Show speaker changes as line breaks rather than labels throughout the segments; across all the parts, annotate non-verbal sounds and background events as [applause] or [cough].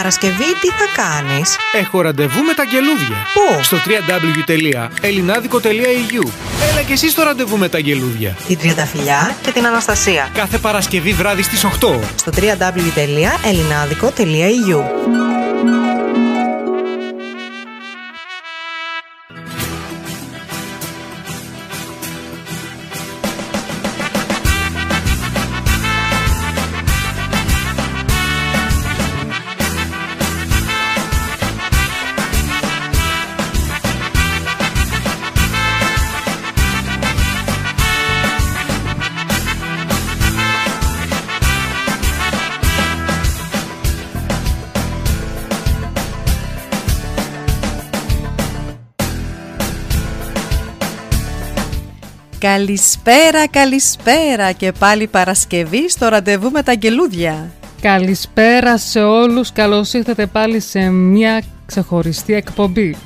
Παρασκευή τι θα κάνεις;
Έχω ραντεβού με τα γελούδια.
Πού;
Στο www.elinadico.eu Έλα και εσύ στο ραντεβού με τα γελούδια.
Την Τριανταφυλιά και την Αναστασία.
Κάθε Παρασκευή βράδυ στις 8.
Στο www.elinadico.eu
Καλησπέρα, καλησπέρα και πάλι Παρασκευή στο ραντεβού με τα αγγελούδια.
Καλησπέρα σε όλους, καλώς ήρθατε πάλι σε μια ξεχωριστή εκπομπή.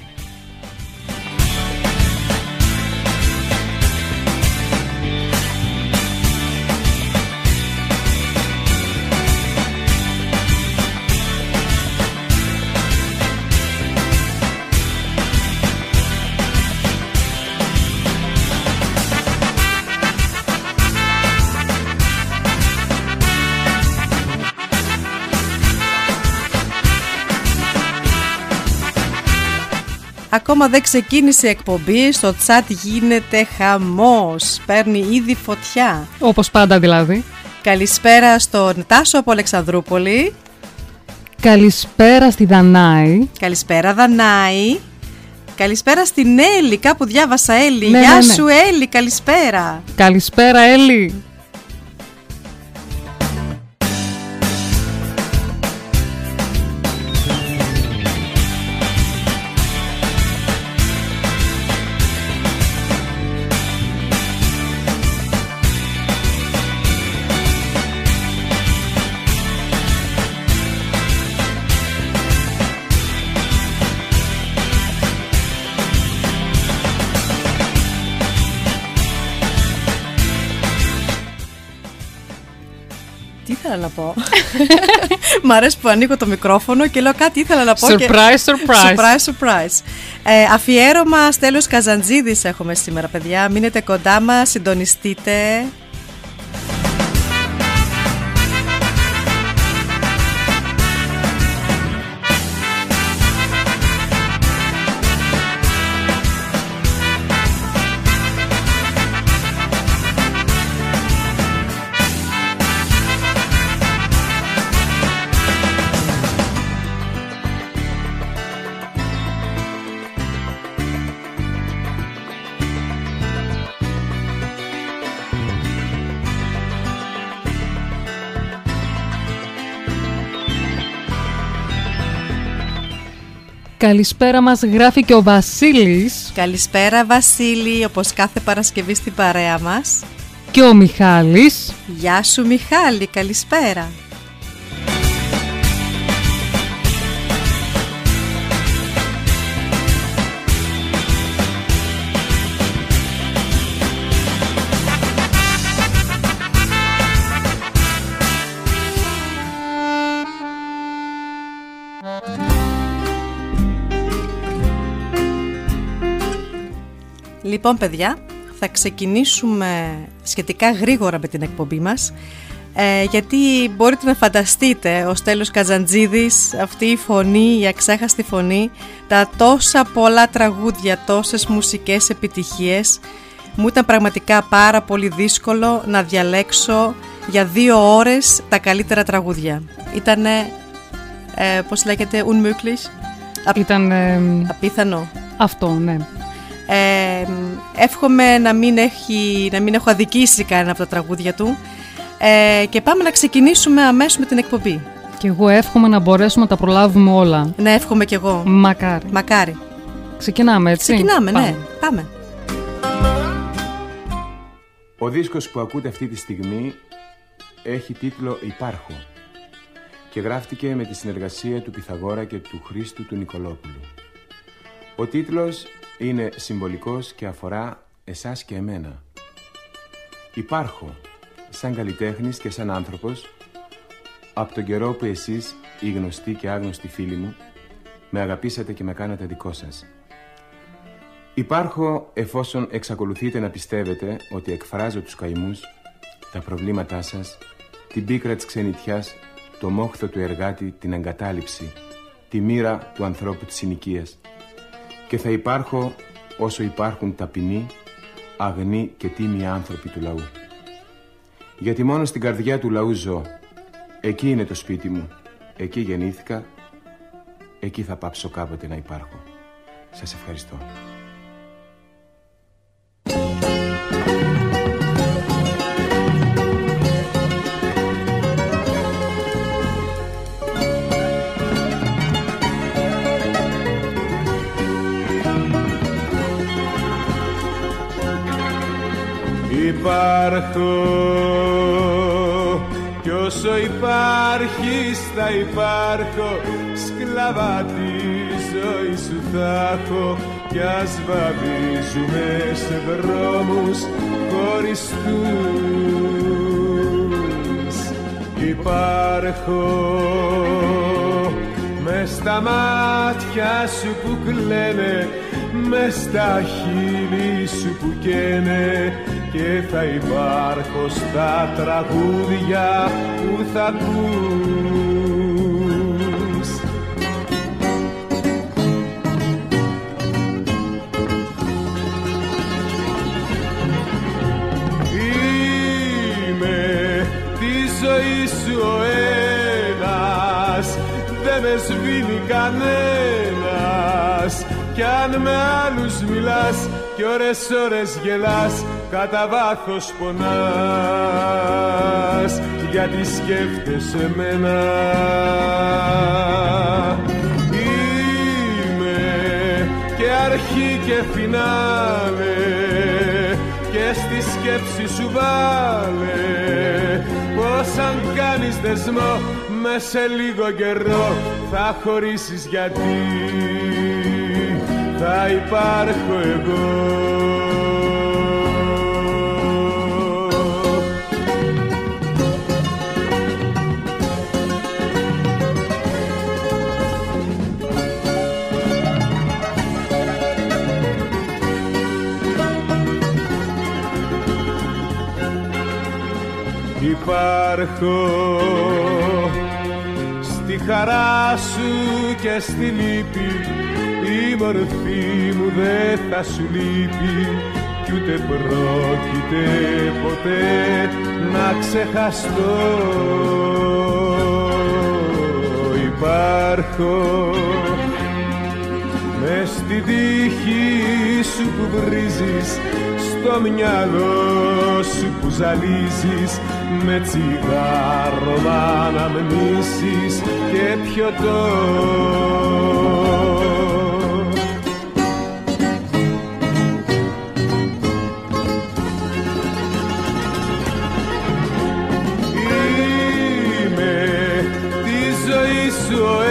Ακόμα δεν ξεκίνησε η εκπομπή, στο τσάτ γίνεται χαμός, παίρνει ήδη φωτιά.
Όπως πάντα δηλαδή.
Καλησπέρα στον Τάσο από Αλεξανδρούπολη.
Καλησπέρα στη Δανάη.
Καλησπέρα Δανάη. Καλησπέρα στην Έλλη, κάπου διάβασα Έλλη.
Ναι,
Γεια
ναι, ναι.
σου Έλλη, καλησπέρα.
Καλησπέρα Έλλη.
Πω. Μ' αρέσει που ανοίγω το μικρόφωνο και λέω κάτι ήθελα να πω. και...
Surprise, surprise.
Surprise, surprise. Ε, αφιέρωμα Στέλιος Καζαντζίδης έχουμε σήμερα, παιδιά. Μείνετε κοντά μας, συντονιστείτε.
Καλησπέρα μας γράφει και ο Βασίλης
Καλησπέρα Βασίλη, όπως κάθε Παρασκευή στην παρέα μας.
και ο Μιχάλης.
Γεια σου Μιχάλη, καλησπέρα. Λοιπόν παιδιά, θα ξεκινήσουμε σχετικά γρήγορα με την εκπομπή μας ε, γιατί μπορείτε να φανταστείτε ο Στέλιος Καζαντζίδης, αυτή η φωνή, η αξέχαστη φωνή, τα τόσα πολλά τραγούδια, τόσες μουσικές επιτυχίες μου ήταν πραγματικά πάρα πολύ δύσκολο να διαλέξω για δύο ώρες τα καλύτερα τραγούδια. Ήτανε, ε, πώς λέγεται, unmöglich, απ-
Ήταν ε,
απίθανο.
αυτό, ναι.
Ε, εύχομαι να μην, έχει, να μην έχω αδικήσει κανένα από τα τραγούδια του ε, και πάμε να ξεκινήσουμε αμέσως με την εκπομπή.
Και εγώ εύχομαι να μπορέσουμε να τα προλάβουμε όλα.
Ναι, εύχομαι κι εγώ.
Μακάρι.
Μακάρι.
Ξεκινάμε έτσι;
Ξεκινάμε,
Πάμε.
ναι. Πάμε.
Ο δίσκος που ακούτε αυτή τη στιγμή έχει τίτλο «Υπάρχω» και γράφτηκε με τη συνεργασία του Πυθαγόρα και του Χρήστου του Νικολόπουλου. Ο τίτλος είναι συμβολικός και αφορά εσάς και εμένα. Υπάρχω, σαν καλλιτέχνης και σαν άνθρωπος, από τον καιρό που εσείς οι γνωστοί και άγνωστοι φίλοι μου, με αγαπήσατε και με κάνατε δικό σας. Υπάρχω εφόσον εξακολουθείτε να πιστεύετε ότι εκφράζω τους καημούς, τα προβλήματά σας, την πίκρα της ξενιτιάς, το μόχθο του εργάτη, την εγκατάλειψη, τη μοίρα του ανθρώπου της συνοικίας. Και θα υπάρχω όσο υπάρχουν ταπεινοί, αγνοί και τίμοι άνθρωποι του λαού. Γιατί μόνο στην καρδιά του λαού ζω. Εκεί είναι το σπίτι μου. Εκεί γεννήθηκα. Εκεί θα πάψω κάποτε να υπάρχω. Σας ευχαριστώ.
Υπάρχω. Κι όσο υπάρχεις θα υπάρχω. Σκλαβά τη ζωή σου θα έχω. Κι ας βαδίζουμε σε δρόμους χωριστούς. Υπάρχω. Με στα μάτια σου που κλαίνε μες στα χείλη σου που καίνε και θα υπάρχω στα τραγούδια που θα ακούς. Είμαι τη ζωή σου ο ένας, δεν με σβήνει κανένας κι αν με άλλους μιλάς κι ώρες ώρες γελάς κατά βάθος πονάς γιατί σκέφτεσαι μένα Είμαι και αρχή και φινάλε και στη σκέψη σου βάλε. Πως αν κάνεις δεσμό με σε λίγο καιρό θα χωρίσεις γιατί. Θα υπάρχω εγώ Υπάρχω. Στη χαρά σου και στη λύπη η μορφή μου δεν θα σου λείπει. Κι ούτε πρόκειται ποτέ να ξεχαστώ. Υπάρχω. Μες στη τύχη σου που βρίζεις στο μυαλό σου που ζαλίζεις με τσιγάρο να αναμνήσεις και πιωτό Είμαι τη ζωή σου ο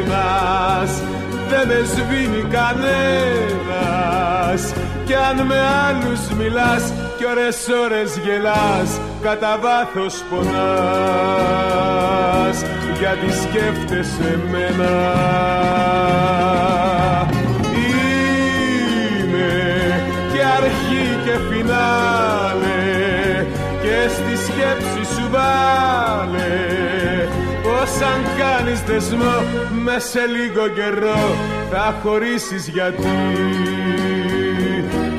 ένας δεν με σβήνει κανένας κι αν με άλλους μιλάς κι ώρες ώρες γελάς κατά βάθος πονάς γιατί σκέφτεσαι μένα Είμαι και αρχή και φινάλε και στη σκέψη σου βάλε πως αν κάνεις δεσμό με σε λίγο καιρό θα χωρίσεις γιατί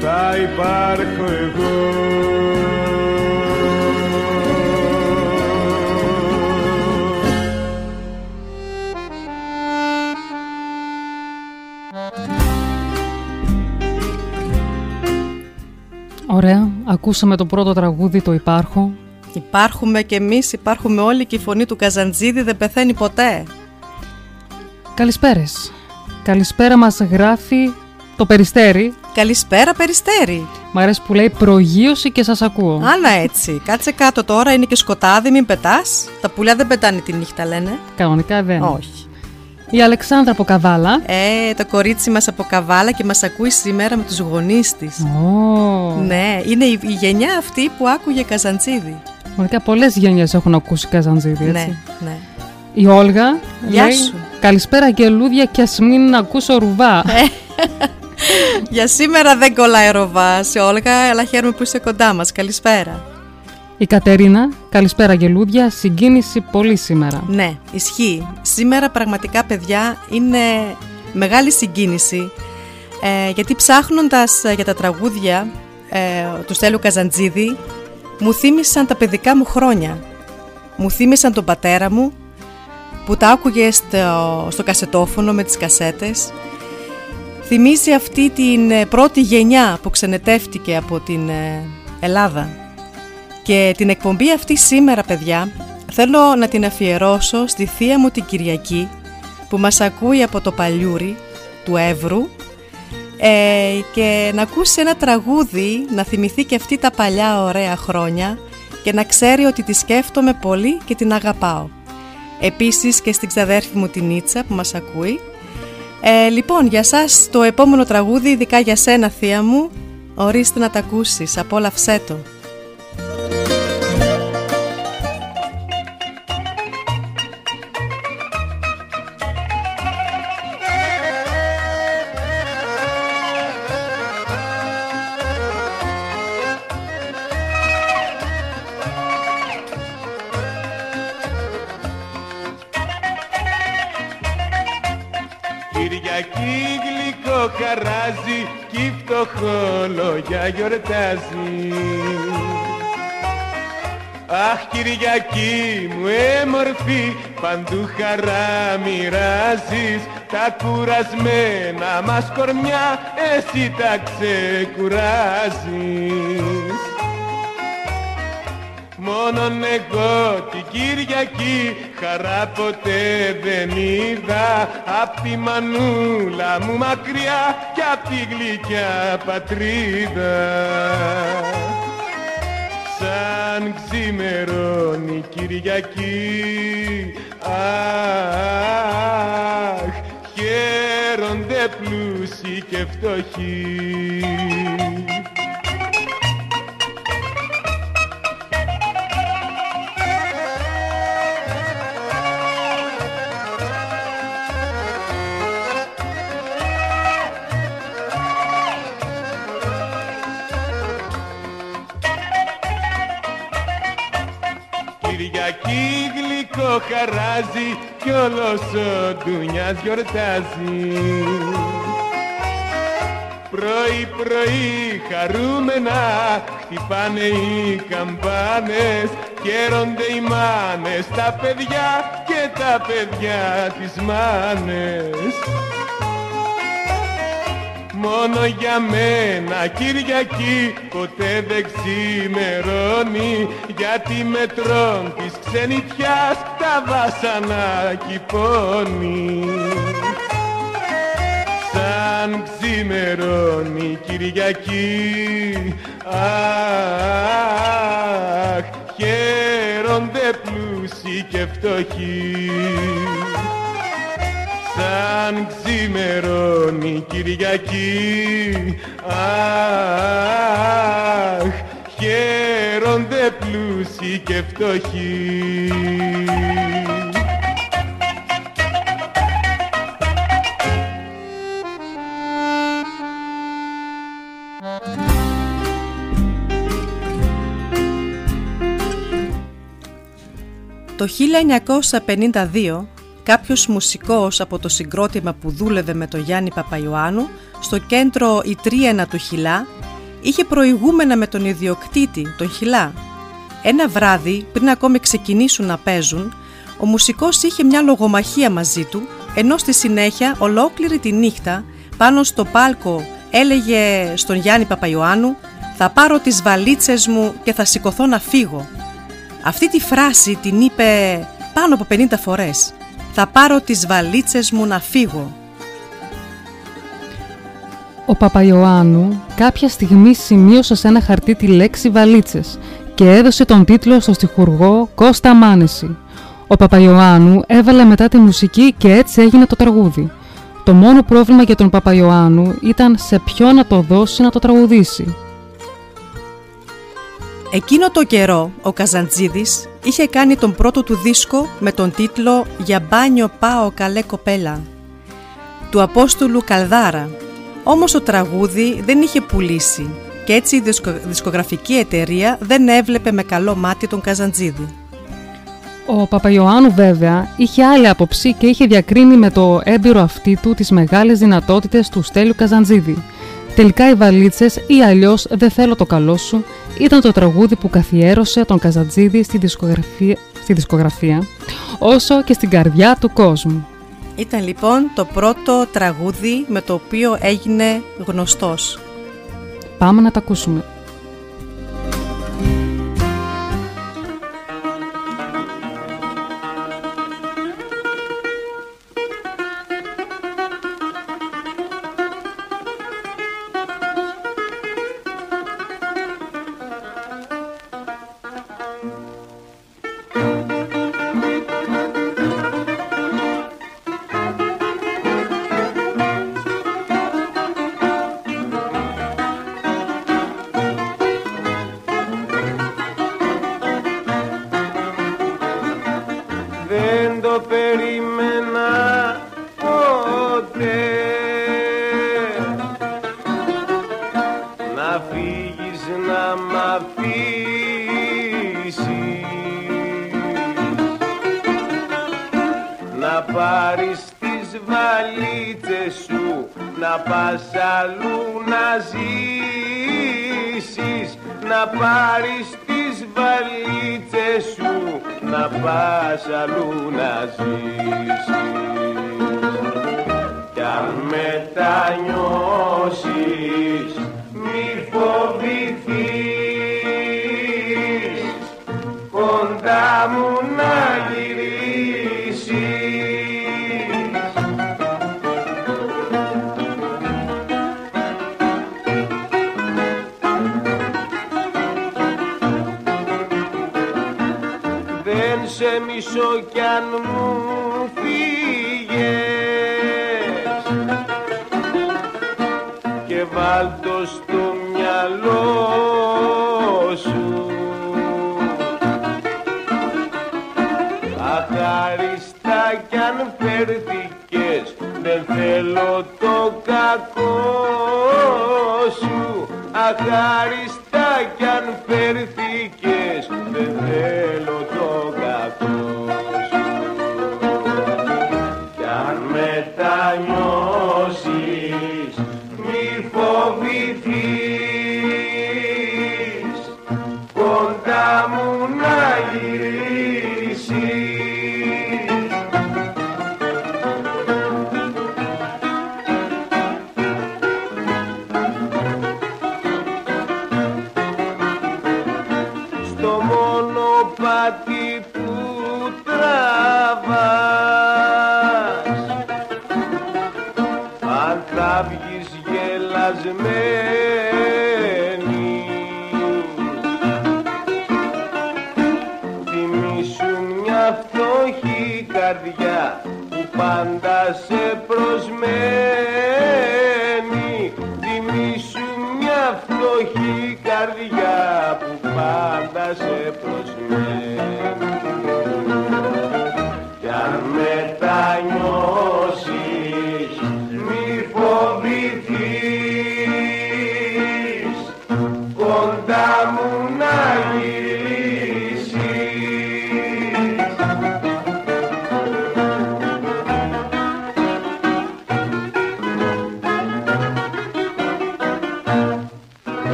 θα υπάρχω εγώ
Ωραία. Ακούσαμε το πρώτο τραγούδι, το Υπάρχω.
Υπάρχουμε κι εμείς, υπάρχουμε όλοι και η φωνή του Καζαντζίδη δεν πεθαίνει ποτέ.
Καλησπέρες. Καλησπέρα μας γράφει το Περιστέρι.
Καλησπέρα Περιστέρη.
Μ' αρέσει που λέει προγείωση και σας ακούω.
Άλλα έτσι. Κάτσε κάτω τώρα, είναι και σκοτάδι, μην πετάς. Τα πουλιά δεν πετάνε τη νύχτα λένε.
Κανονικά δεν.
Όχι.
Η Αλεξάνδρα από Καβάλα.
Ε, το κορίτσι μας από Καβάλα και μας ακούει σήμερα με τους γονείς της.
Ω,
Ναι, είναι η, η γενιά αυτή που άκουγε Καζαντζίδη.
Πραγματικά πολλές γενιές έχουν ακούσει Καζαντζίδη, έτσι.
Ναι, ναι.
Η Όλγα
Γεια
λέει
σου.
Καλησπέρα γελούδια και ας μην ακούσω ρουβά. [laughs]
Ε. Για σήμερα δεν κολλάει ροβά σε Όλγα, αλλά χαίρομαι που είσαι κοντά μας. Καλησπέρα.
Η Κατερίνα, καλησπέρα γελούδια, συγκίνηση πολύ σήμερα.
Ναι, ισχύει. Σήμερα πραγματικά, παιδιά, είναι μεγάλη συγκίνηση. Ε, γιατί ψάχνοντας ε, για τα τραγούδια ε, του Στέλου Καζαντζίδη, μου θύμισαν τα παιδικά μου χρόνια. Μου θύμισαν τον πατέρα μου, που τα άκουγε στο, στο κασετόφωνο με τις κασέτες. Θυμίζει αυτή την ε, πρώτη γενιά που ξενετεύτηκε από την ε, Ελλάδα. Και την εκπομπή αυτή σήμερα, παιδιά, θέλω να την αφιερώσω στη θεία μου την Κυριακή, που μας ακούει από το Παλιούρι του Εύρου ε, και να ακούσει ένα τραγούδι, να θυμηθεί και αυτή τα παλιά ωραία χρόνια και να ξέρει ότι τη σκέφτομαι πολύ και την αγαπάω. Επίσης και στην ξαδέρφη μου την Νίτσα που μας ακούει. Ε, λοιπόν, για σας το επόμενο τραγούδι, ειδικά για σένα θεία μου, ορίστε να τα ακούσεις, απόλαυσέ το.
Γιορτάζει. Αχ Κυριακή μου έμορφη παντού χαρά μοιράζεις. Τα κουρασμένα μας κορμιά εσύ τα ξεκουράζεις. Μόνον εγώ την Κυριακή χαρά ποτέ δεν είδα. Απ' τη μανούλα μου μακριά κι απ' τη γλυκιά πατρίδα. Σαν ξημερώνει η Κυριακή. Αχ, χαίρονται πλούσιοι και φτωχοί χαράζει κι όλος ο ντουνιάς γιορτάζει. Πρωί πρωί χαρούμενα χτυπάνε οι καμπάνες Χαίρονται οι μάνες τα παιδιά και τα παιδιά τις μάνες Μόνο για μένα Κυριακή ποτέ δεν ξημερώνει. Γιατί με τρών της ξενιτιάς τα βάσανα κυπώνει Σαν ξημερώνει Κυριακή Αχ, χαίρονται πλούσιοι και φτωχοί σαν ξημερώνει Κυριακή. Αχ, χαίρονται πλούσιοι και φτωχοί.
Το 1952 κάποιος μουσικός από το συγκρότημα που δούλευε με τον Γιάννη Παπαϊωάννου στο κέντρο Ιτρίαινα του Χιλά είχε προηγούμενα με τον ιδιοκτήτη, τον Χιλά. Ένα βράδυ, πριν ακόμη ξεκινήσουν να παίζουν, ο μουσικός είχε μια λογομαχία μαζί του, ενώ στη συνέχεια ολόκληρη τη νύχτα πάνω στο πάλκο έλεγε στον Γιάννη Παπαϊωάννου «Θα πάρω τις βαλίτσες μου και θα σηκωθώ να φύγω». Αυτή τη φράση την είπε πάνω από 50 φορές. «Θα πάρω τις βαλίτσες μου να φύγω».
Ο Παπαϊωάννου κάποια στιγμή σημείωσε σε ένα χαρτί τη λέξη βαλίτσες και έδωσε τον τίτλο στο στιχουργό Κώστα Μάνεση. Ο Παπαϊωάννου έβαλε μετά τη μουσική και έτσι έγινε το τραγούδι. Το μόνο πρόβλημα για τον Παπαϊωάννου ήταν σε ποιο να το δώσει να το τραγουδήσει.
Εκείνο το καιρό ο Καζαντζίδης είχε κάνει τον πρώτο του δίσκο με τον τίτλο «Για μπάνιο πάω καλέ κοπέλα» του Απόστολου Καλδάρα. Όμως το τραγούδι δεν είχε πουλήσει και έτσι η δισκογραφική εταιρεία δεν έβλεπε με καλό μάτι τον Καζαντζίδη.
Ο Παπαϊωάννου βέβαια είχε άλλη άποψη και είχε διακρίνει με το έμπειρο αυτή του τις μεγάλες δυνατότητες του Στέλιου Καζαντζίδη. Τελικά οι βαλίτσες ή αλλιώς «Δεν θέλω το καλό σου» ήταν το τραγούδι που καθιέρωσε τον Καζαντζίδη στη δισκογραφία, στη δισκογραφία όσο και στην καρδιά του κόσμου.
Ήταν λοιπόν το πρώτο τραγούδι με το οποίο έγινε γνωστός.
Πάμε να τα ακούσουμε.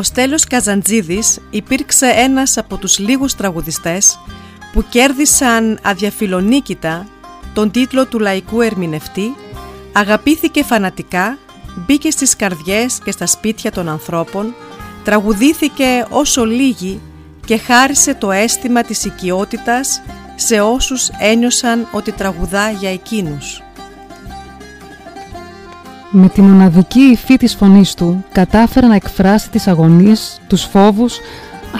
Ο Στέλιος Καζαντζίδης υπήρξε ένας από τους λίγους τραγουδιστές που κέρδισαν αδιαφιλονίκητα τον τίτλο του λαϊκού ερμηνευτή, αγαπήθηκε φανατικά, μπήκε στις καρδιές και στα σπίτια των ανθρώπων, τραγουδήθηκε όσο λίγοι και χάρισε το αίσθημα της οικειότητας σε όσους ένιωσαν ότι τραγουδά για εκείνους.
Με τη μοναδική υφή της φωνής του κατάφερε να εκφράσει τις αγωνίες, τους φόβους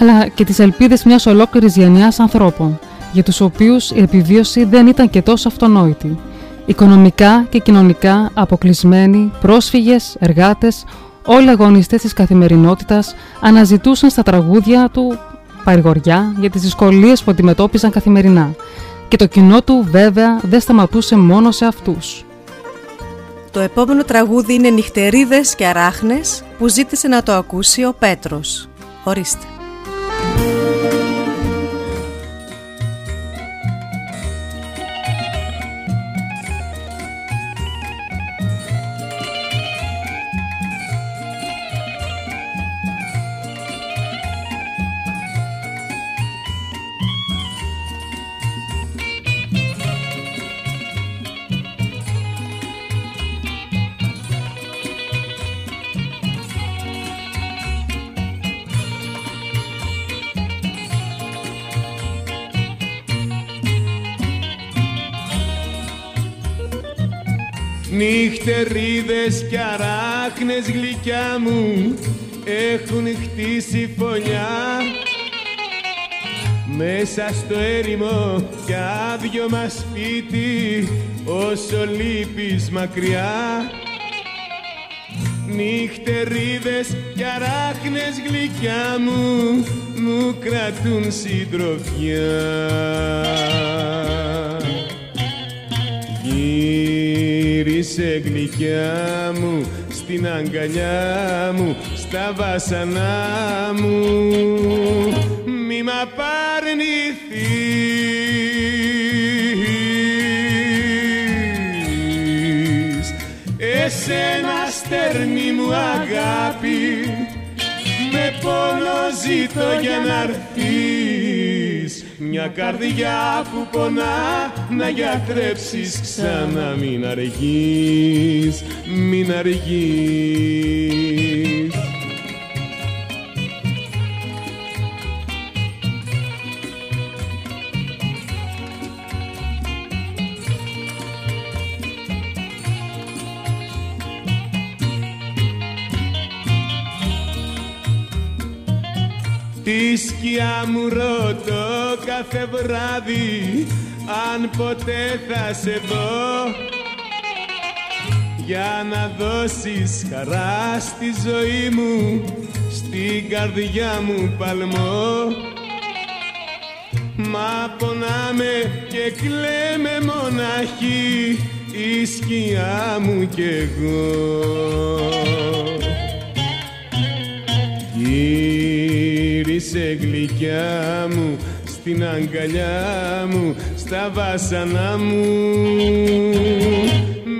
αλλά και τις ελπίδες μιας ολόκληρης γενιάς ανθρώπων.
για τους οποίους η επιβίωση δεν ήταν και τόσο αυτονόητη. Οικονομικά και κοινωνικά αποκλεισμένοι, πρόσφυγες, εργάτες, όλοι οι αγωνιστές της καθημερινότητας αναζητούσαν στα τραγούδια του παρηγοριά για τις δυσκολίες που αντιμετώπιζαν καθημερινά και το κοινό του βέβαια δεν σταματούσε μόνο σε αυτούς.
Το επόμενο τραγούδι είναι «Νυχτερίδες και αράχνες» που ζήτησε να το ακούσει ο Πέτρος. Ορίστε.
Νυχτερίδες κι αράχνες γλυκιά μου έχουν χτίσει φωνιά. Μέσα στο έρημο κι άδειο μας σπίτι όσο λείπεις μακριά. Νυχτερίδες κι αράχνες γλυκιά μου μου κρατούν συντροφιά Γύρισε γλυκιά μου στην αγκαλιά μου στα βάσανά μου. Μη μ' απαρνηθείς. Εσένα στέρνη μου αγάπη με πόνο ζήτω για να μια καρδιά που πονά να γιατρέψεις ξανά μην αργείς, μην αργείς σκιά μου ρωτώ κάθε βράδυ αν ποτέ θα σε δω. Για να δώσεις χαρά στη ζωή μου στην καρδιά μου παλμό. Μα πονάμε και κλαίμε μοναχή η σκιά μου κι εγώ Γύρισε γλυκιά μου στην αγκαλιά μου στα βάσανά μου.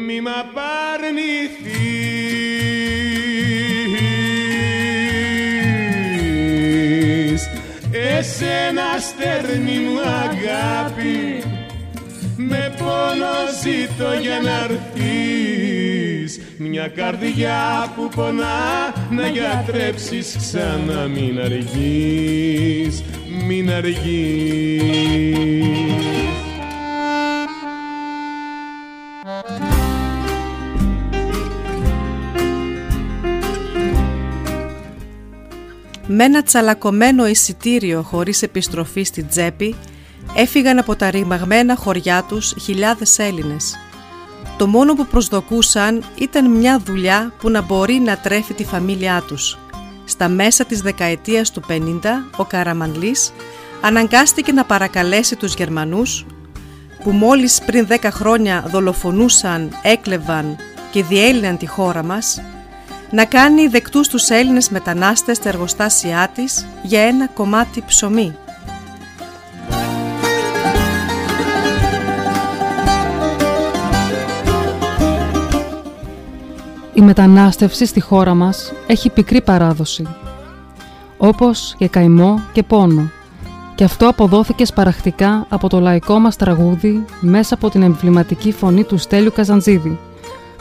Μη μ' απαρνηθείς. Εσένα στέρνη μου αγάπη με πόνο ζήτω για να μια καρδιά που πονά να γιατρέψεις ξανά μην αργείς, μην αργείς.
Με ένα τσαλακωμένο εισιτήριο χωρίς επιστροφή στην τσέπη έφυγαν από τα ρημαγμένα χωριά τους χιλιάδες Έλληνες το μόνο που προσδοκούσαν ήταν μια δουλειά που να μπορεί να τρέφει τη φαμίλιά τους. Στα μέσα της δεκαετίας του 50, ο Καραμανλής αναγκάστηκε να παρακαλέσει τους Γερμανούς, που μόλις πριν 10 χρόνια δολοφονούσαν, έκλεβαν και διέλυναν τη χώρα μας, να κάνει δεκτούς τους Έλληνες μετανάστες στα εργοστάσια της για ένα κομμάτι ψωμί.
Η μετανάστευση στη χώρα μας έχει πικρή παράδοση, όπως και καημό και πόνο, και αυτό αποδόθηκε σπαραχτικά από το λαϊκό μας τραγούδι μέσα από την εμβληματική φωνή του Στέλιου Καζαντζίδη.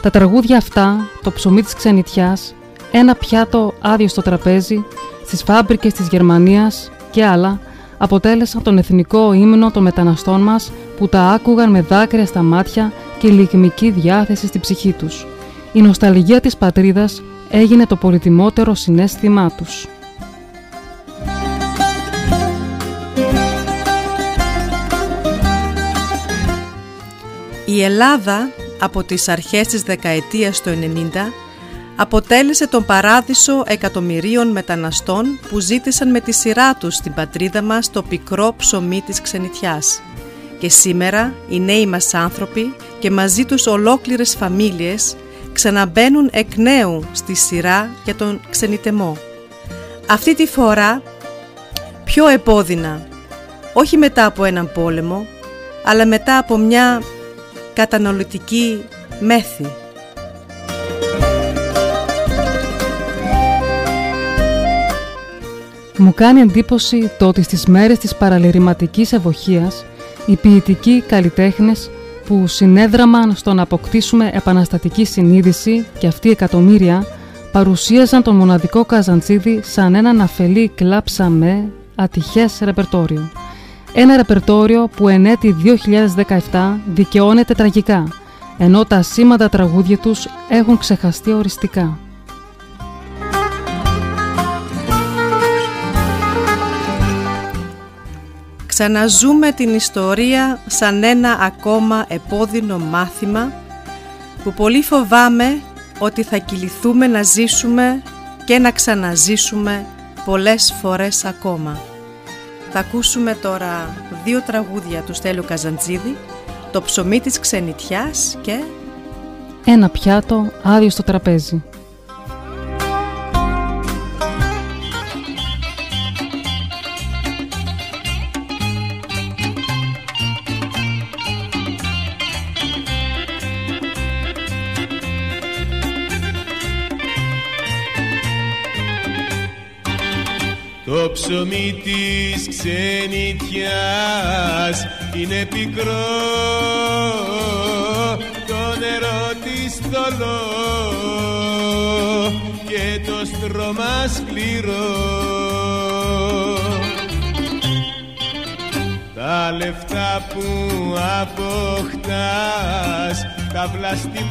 Τα τραγούδια αυτά, το ψωμί της ξενιτιάς, ένα πιάτο άδειο στο τραπέζι, στις φάμπρικες της Γερμανίας και άλλα, αποτέλεσαν τον εθνικό ύμνο των μεταναστών μας που τα άκουγαν με δάκρυα στα μάτια και λιγμική διάθεση στη ψυχή τους η νοσταλγία της πατρίδας έγινε το πολυτιμότερο συνέστημά τους.
Η Ελλάδα από τις αρχές της δεκαετίας του 90 αποτέλεσε τον παράδεισο εκατομμυρίων μεταναστών που ζήτησαν με τη σειρά τους στην πατρίδα μας το πικρό ψωμί της ξενιτιάς. Και σήμερα οι νέοι μας άνθρωποι και μαζί τους ολόκληρες φαμίλιες ξαναμπαίνουν εκ νέου στη σειρά για τον ξενιτεμό. Αυτή τη φορά πιο επώδυνα, όχι μετά από έναν πόλεμο, αλλά μετά από μια καταναλωτική μέθη.
Μου κάνει εντύπωση το ότι στις μέρες της παραλυρηματικής ευοχίας οι ποιητικοί καλλιτέχνες που συνέδραμαν στο να αποκτήσουμε επαναστατική συνείδηση και αυτοί οι εκατομμύρια παρουσίαζαν τον μοναδικό Καζαντζίδη σαν έναν αφελή κλάψαμε ατυχές ρεπερτόριο. Ένα ρεπερτόριο που εν έτη 2017 δικαιώνεται τραγικά, ενώ τα σήματα τραγούδια τους έχουν ξεχαστεί οριστικά.
Ξαναζούμε την ιστορία σαν ένα ακόμα επώδυνο μάθημα που πολύ φοβάμαι ότι θα κυληθούμε να ζήσουμε και να ξαναζήσουμε πολλές φορές ακόμα. Θα ακούσουμε τώρα δύο τραγούδια του Στέλιου Καζαντζίδη, το ψωμί της ξενιτιάς και...
Ένα πιάτο άδειο στο τραπέζι.
Ψωμί της ξενιτιάς. Είναι πικρό Το νερό της θολό και το στρώμα σκληρό. Τα λεφτά που αποκτάς τα βλαστημάς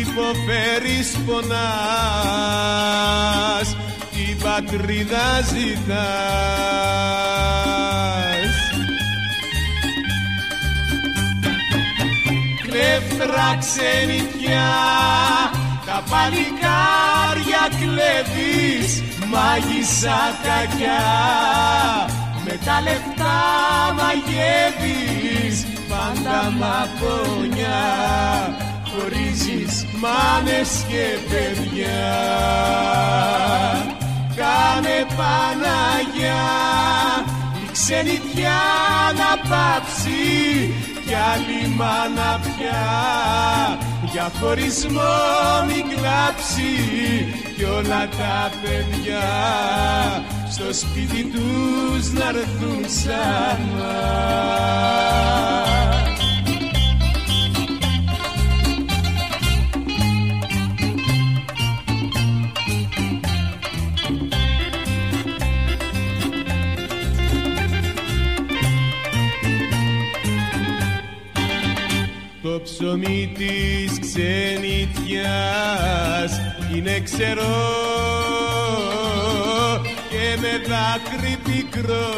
υποφέρεις πονάς την πατρίδα ζητάς. Κλέφτρα ξενιτιά τα παλικάρια κλέβεις μάγισσα κακιά. Με τα λεφτά μαγεύεις πάντα μαπονιά χωρίζεις μάνες και παιδιά κάνε Παναγιά η ξενιτιά να πάψει κι άλλη μάνα πια για χωρισμό μην κλάψει κι όλα τα παιδιά στο σπίτι τους να έρθουν ξανά. Το ψωμί της ξενιτιάς. Είναι ξερό και με δάκρυ πικρό.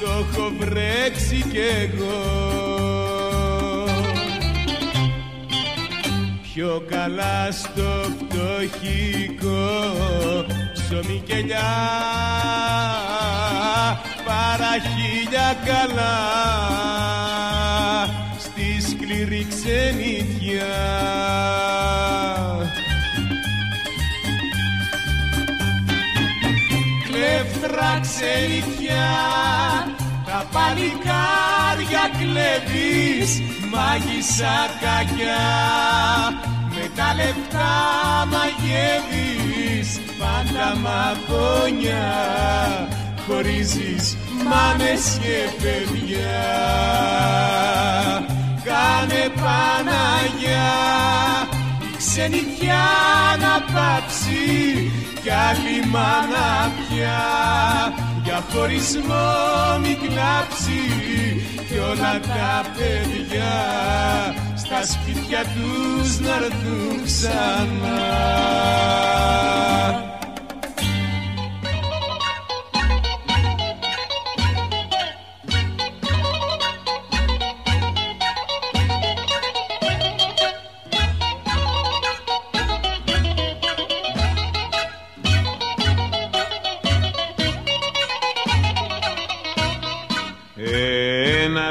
Το έχω βρέξει κι εγώ. Πιο καλά στο φτωχικό ψωμί και λιά παρά χίλια καλά. Στη σκληρή ξενιτιά. Κλέφτρα ξενιτιά, τα παλικάρια κλέβεις, μάγισσα κακιά, με τα λεφτά μαγεύεις, πάντα μαπονιά, χωρίζεις μάνες και παιδιά. Κάνε Παναγιά η ξενιτιά να πάψει κι άλλη μάνα πια. Για χωρισμό μην κλάψει κι όλα τα παιδιά. Στα σπίτια τους να έρθουν ξανά.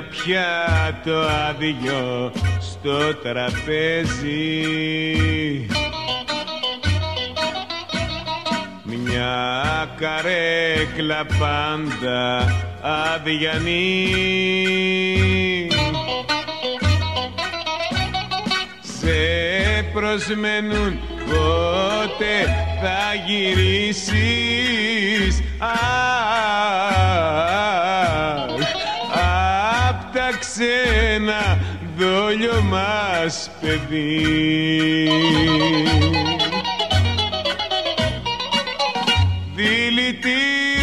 Πια το άδειο στο τραπέζι. Μια καρέκλα πάντα αδιανή Σε προσμένουν πότε θα γυρίσεις. Αχ, απ' τα ξένα δόλιο μας παιδί Δηλητήριο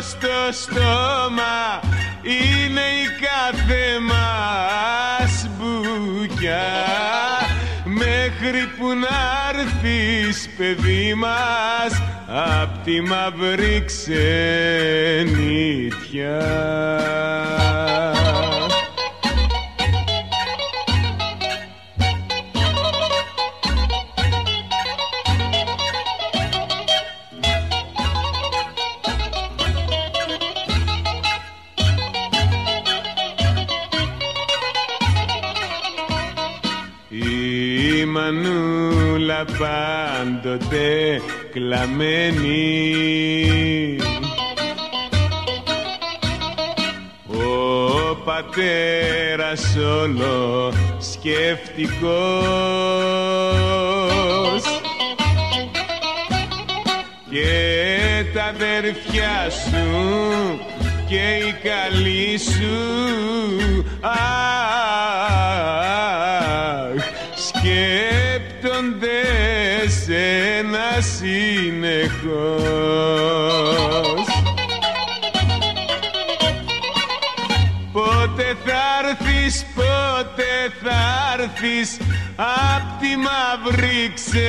στο στόμα είναι η κάθε μας μπουκιά μέχρι που να έρθεις παιδί μας απ' τη μαύρη ξενιτιά. Μανούλα πάντοτε κλαμμένη. Ο πατέρας όλο σκεφτικός. Και τα αδερφιά σου και η καλή σου αχ, σκέπτονται σένα συνεχώς Πότε θα έρθεις, πότε θα έρθεις απ' τη μαύρη ξενιτιά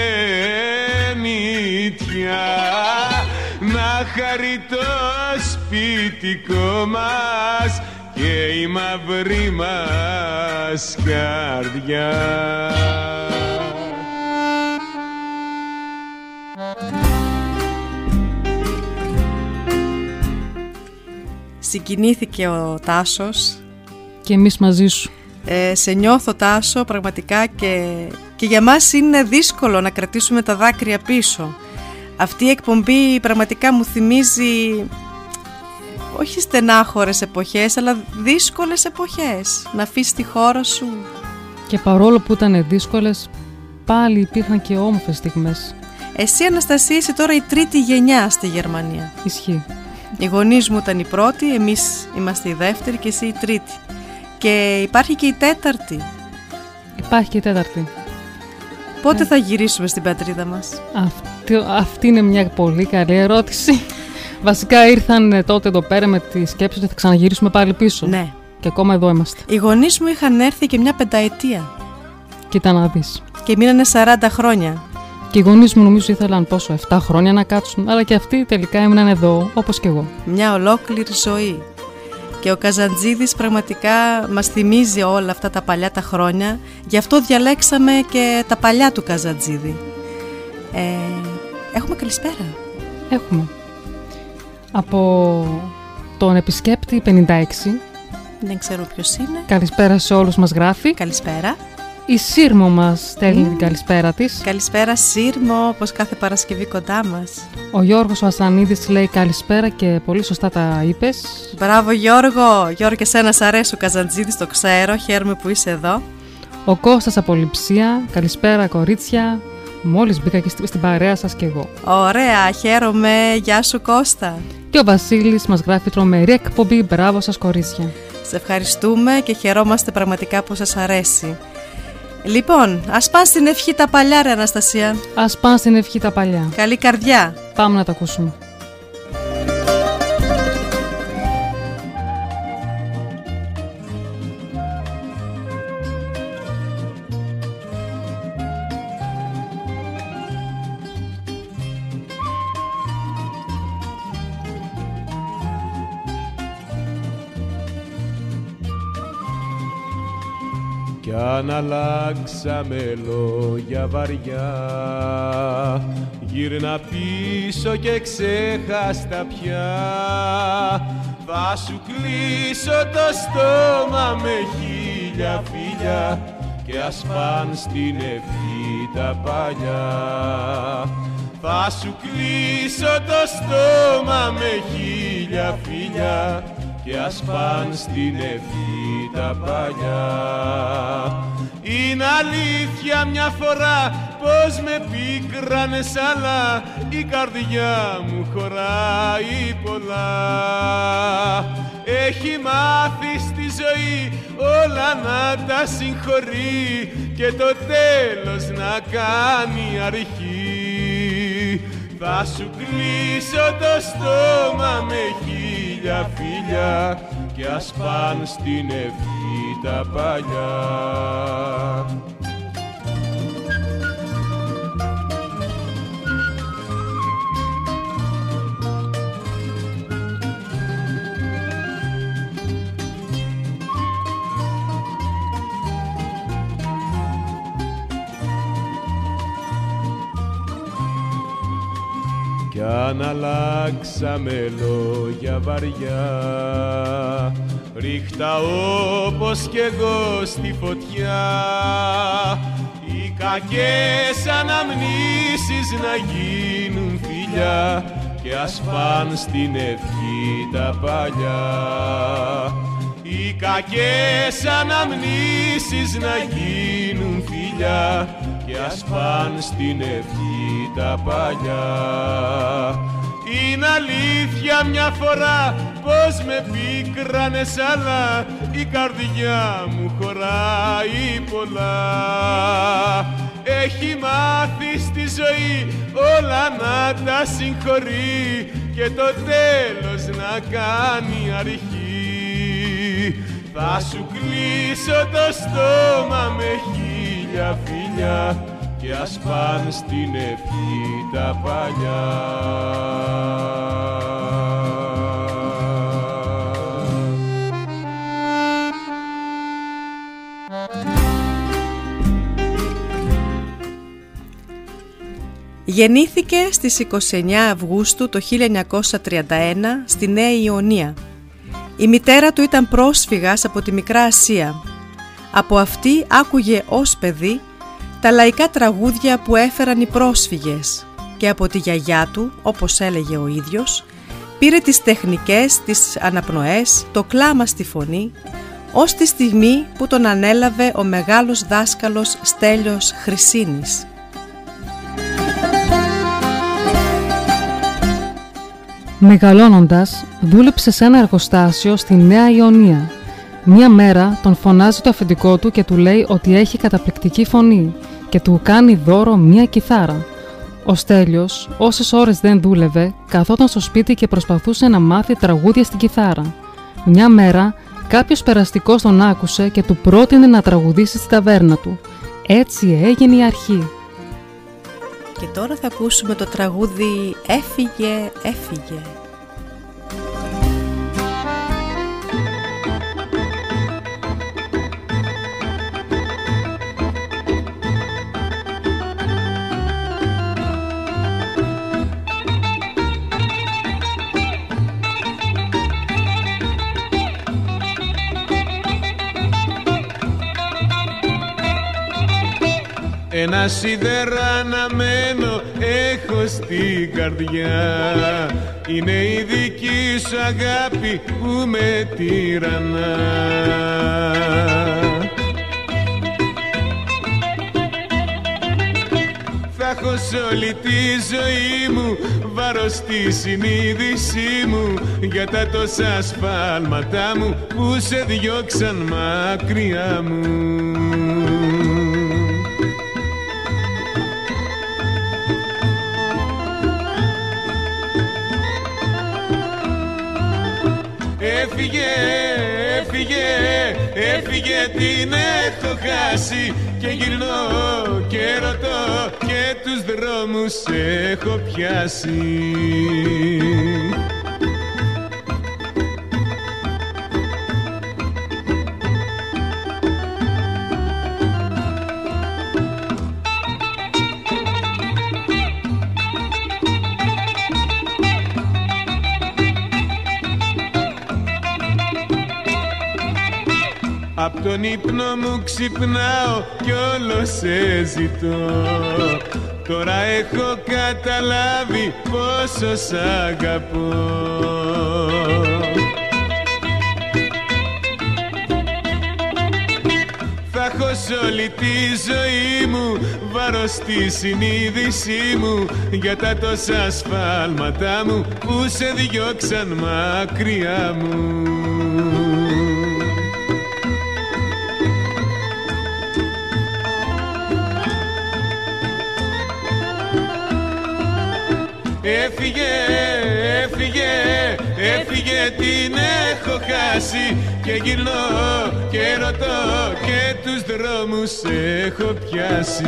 να χαρεί το σπιτικό μας και η μαύρη μας καρδιά.
Συγκινήθηκε ο Τάσος
Και εμείς μαζί σου.
Ε, σε νιώθω Τάσο πραγματικά και, και για μας είναι δύσκολο να κρατήσουμε τα δάκρυα πίσω. Αυτή η εκπομπή πραγματικά μου θυμίζει όχι στενάχωρες εποχές αλλά δύσκολες εποχές. Να αφήσεις τη χώρα σου.
Και παρόλο που ήταν δύσκολες, πάλι υπήρχαν και όμορφες στιγμές.
Εσύ Αναστασία είσαι τώρα η τρίτη γενιά στη Γερμανία.
Ισχύει.
Οι γονείς μου ήταν η πρώτη, εμείς είμαστε η δεύτερη και εσύ η τρίτη. Και υπάρχει και η τέταρτη.
Υπάρχει και η τέταρτη.
Πότε θα γυρίσουμε στην πατρίδα μας;
Αυτή, αυτή είναι μια πολύ καλή ερώτηση. [laughs] Βασικά ήρθαν ε, τότε εδώ πέρα με τη σκέψη ότι θα ξαναγυρίσουμε πάλι πίσω.
Ναι.
Και ακόμα εδώ είμαστε.
Οι γονείς μου είχαν έρθει και μια πενταετία
Κοίτα να δεις.
και μείνανε 40 χρόνια.
Και οι γονείς μου νομίζω ήθελαν πόσο, 7 χρόνια να κάτσουν, αλλά και αυτοί τελικά έμειναν εδώ, όπως και εγώ.
Μια ολόκληρη ζωή. Και ο Καζαντζίδης πραγματικά μας θυμίζει όλα αυτά τα παλιά τα χρόνια. Γι' αυτό διαλέξαμε και τα παλιά του Καζαντζίδη. Ε, έχουμε καλησπέρα.
Έχουμε. Από τον επισκέπτη 56,
Δεν ξέρω ποιος είναι.
καλησπέρα σε όλους μας γράφει.
Καλησπέρα.
Η Σύρμο μας στέλνει την καλησπέρα της.
Καλησπέρα Σύρμο, όπως κάθε Παρασκευή κοντά μας.
Ο Γιώργος ο Ασανίδης λέει καλησπέρα και πολύ σωστά τα είπες.
Μπράβο Γιώργο. Γιώργο και σένα σ' αρέσει ο Καζαντζίδης, το ξέρω. Χαίρομαι που είσαι εδώ.
Ο Κώστας από Λειψία, καλησπέρα κορίτσια. Μόλις μπήκα και στη- στην παρέα σας και εγώ.
Ωραία, χαίρομαι. Γεια σου Κώστα.
Και ο Βασίλης μας γράφει τρομερή εκπομπή, μπράβο σας κορίτσια.
Σε ευχαριστούμε και χαιρόμαστε πραγματικά που σας αρέσει. Λοιπόν, ας πας στην ευχή τα παλιά ρε Αναστασία.
Ας πάνε στην ευχή τα παλιά.
Καλή καρδιά.
Πάμε να τα ακούσουμε.
Αν αλλάξαμε λόγια βαριά. Γύρνα πίσω και ξέχαστα πια. Θα σου κλείσω το στόμα με χίλια φίλια και ας πάν στην ευχή τα παλιά. Θα σου κλείσω το στόμα με χίλια φίλια και ας πάν στην ευχή τα παλιά. Είναι αλήθεια μια φορά πως με πίκρανες αλλά η καρδιά μου χωράει πολλά. Έχει μάθει στη ζωή όλα να τα συγχωρεί και το τέλος να κάνει αρχή. Θα σου κλείσω το στόμα με χίλια φίλια και ας πάν στην ευχή τα παλιά. Κι αν αλλάξαμε λόγια βαριά ρίχτα όπως κι εγώ στη φωτιά οι κακές αναμνήσεις να γίνουν φιλιά και ας πάν στην ευχή τα παλιά. Οι κακές αναμνήσεις να γίνουν φιλιά και ας πάν στην ευχή τα παλιά. Είναι αλήθεια μια φορά πως με πίκρανες αλλά η καρδιά μου χωράει πολλά. Έχει μάθει στη ζωή όλα να τα συγχωρεί και το τέλος να κάνει αρχή. Θα σου κλείσω το στόμα με χίλια φιλιά και ας πάνε στην ευχή τα παλιά.
Γεννήθηκε στις 29 Αυγούστου το 1931 στη Νέα Ιωνία. Η μητέρα του ήταν πρόσφυγας από τη Μικρά Ασία. Από αυτή άκουγε ως παιδί τα λαϊκά τραγούδια που έφεραν οι πρόσφυγες και από τη γιαγιά του, όπως έλεγε ο ίδιος, πήρε τις τεχνικές, τις αναπνοές, το κλάμα στη φωνή, ως τη στιγμή που τον ανέλαβε ο μεγάλος δάσκαλος Στέλιος Χρυσίνης.
Μεγαλώνοντας, δούλεψε σε ένα εργοστάσιο στη Νέα Ιωνία. Μία μέρα τον φωνάζει το αφεντικό του και του λέει ότι έχει καταπληκτική φωνή και του κάνει δώρο μία κιθάρα. Ο Στέλιος, όσες ώρες δεν δούλευε, καθόταν στο σπίτι και προσπαθούσε να μάθει τραγούδια στην κιθάρα. Μια μέρα, κάποιος περαστικός τον άκουσε και του πρότεινε να τραγουδήσει στην ταβέρνα του. Έτσι έγινε η αρχή.
Και τώρα θα ακούσουμε το τραγούδι «Έφυγε, έφυγε».
Ένα σιδεραναμένο έχω στην καρδιά. Είναι η δική σου αγάπη που με τυραννά. Θα έχω σε όλη τη ζωή μου βάρος στη συνείδησή μου για τα τόσα σφάλματά μου που σε διώξαν μακριά μου Έφυγε, έφυγε, έφυγε την έχω χάσει Και γυρνώ και ρωτώ και τους δρόμους έχω πιάσει τον ύπνο μου ξυπνάω κι όλο σε ζητώ. Τώρα έχω καταλάβει πόσο σ' αγαπώ. Θα έχω όλη τη ζωή μου βάρος στη συνείδησή μου για τα τόσα σφάλματά μου που σε διώξαν μακριά μου Έφυγε, έφυγε, έφυγε την έχω χάσει. Και γυρνώ και ρωτώ και τους δρόμους έχω πιάσει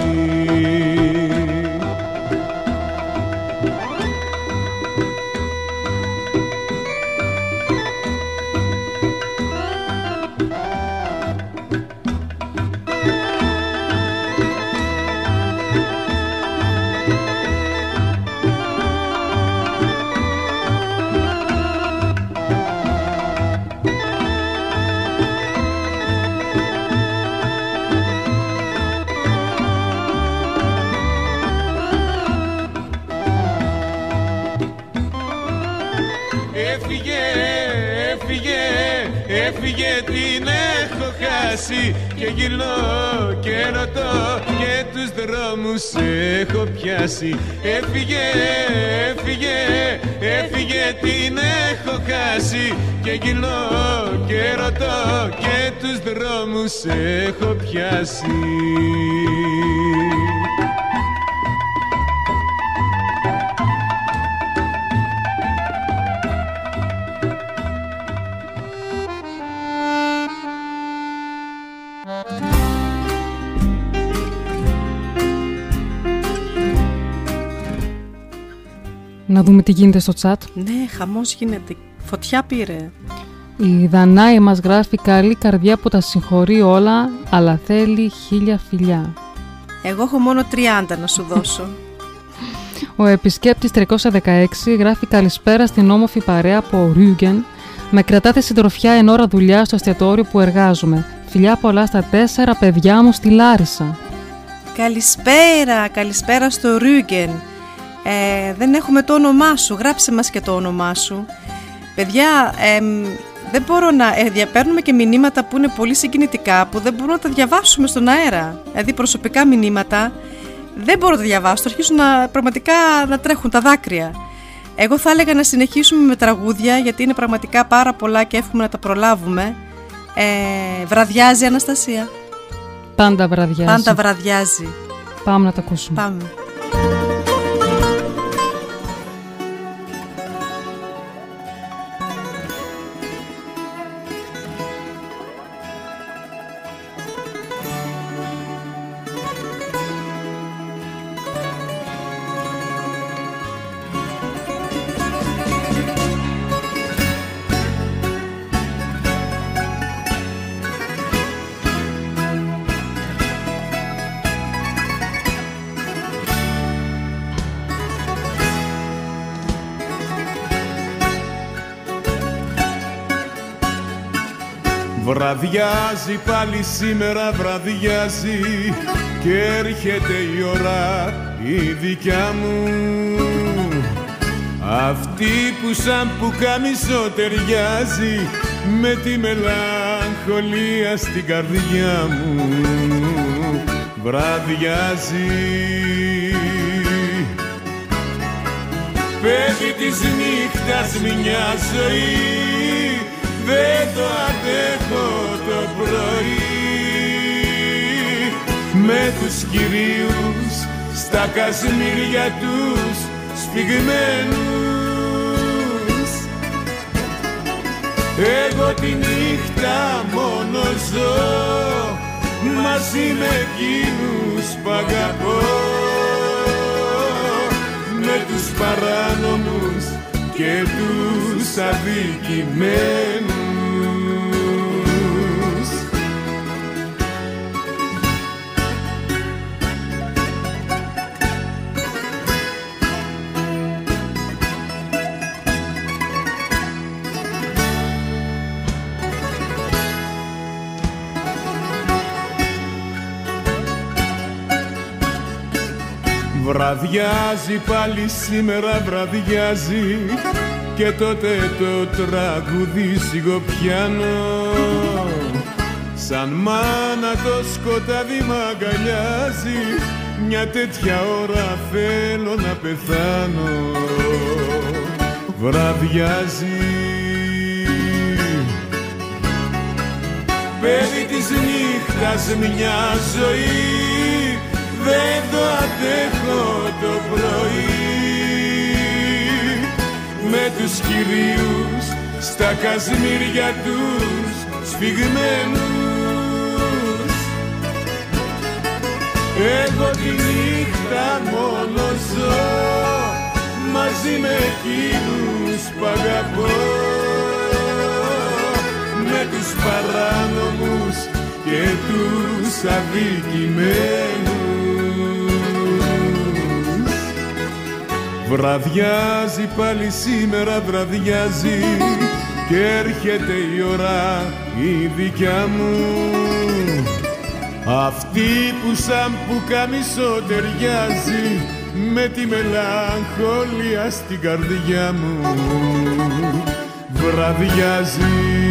και γυρνώ και ρωτώ και τους δρόμους έχω πιάσει. Έφυγε, έφυγε, έφυγε την έχω χάσει και γυρνώ και ρωτώ και τους δρόμους έχω πιάσει
Να δούμε τι γίνεται στο chat.
Ναι, χαμός γίνεται. Φωτιά πήρε.
Η Δανάη μας γράφει καλή καρδιά που τα συγχωρεί όλα, αλλά θέλει χίλια φιλιά.
Εγώ έχω μόνο 30 να σου δώσω. [laughs]
Ο επισκέπτης 316 γράφει καλησπέρα στην όμορφη παρέα από Ρούγεν. Με κρατάτε συντροφιά εν ώρα δουλειά στο εστιατόριο που εργάζομαι. Φιλιά πολλά στα τέσσερα παιδιά μου στη Λάρισα.
Καλησπέρα, καλησπέρα στο Ρούγεν. Ε, δεν έχουμε το όνομά σου, γράψε μας και το όνομά σου. Παιδιά, δεν μπορώ να... Ε, παίρνουμε και μηνύματα που είναι πολύ συγκινητικά, που δεν μπορούμε να τα διαβάσουμε στον αέρα. Δηλαδή προσωπικά μηνύματα, δεν μπορώ να τα διαβάσω, αρχίζουν να, πραγματικά να τρέχουν τα δάκρυα. Εγώ θα έλεγα να συνεχίσουμε με τραγούδια, γιατί είναι πραγματικά πάρα πολλά και εύχομαι να τα προλάβουμε. Ε, βραδιάζει Αναστασία.
Πάντα βραδιάζει.
Πάντα βραδιάζει.
Πάμε να τα ακούσουμε.
Πάμε.
Βραδιάζει πάλι σήμερα βραδιάζει και έρχεται η ώρα η δικιά μου. Αυτή που σαν που καμισό ταιριάζει με τη μελαγχολία στην καρδιά μου. Βραδιάζει. Πέφτει της νύχτας μια ζωή δεν το αντέχω το πρωί. Με τους κυρίους στα κασμίρια τους σφιγμένους. Εγώ τη νύχτα μόνο ζω μαζί με εκείνους που αγαπώ. Με τους παράνομους και τους αδικημένους Βραδιάζει πάλι σήμερα βραδιάζει. Και τότε το τραγουδί σιγοπιάνω σαν μάνα το σκοτάδι μ' αγκαλιάζει. Μια τέτοια ώρα θέλω να πεθάνω. Βραδιάζει. Παιδί της νύχτας μια ζωή δεν το αντέχω το πρωί με τους κυρίους στα κασμίρια τους σφιγμένους. Εγώ τη νύχτα μόνο ζω μαζί με εκείνους που αγαπώ. Με τους παράνομους και τους αδικημένους Βραδιάζει πάλι σήμερα βραδιάζει και έρχεται η ώρα η δικιά μου. Αυτή που σαν που καμισό ταιριάζει με τη μελαγχολία στην καρδιά μου. Βραδιάζει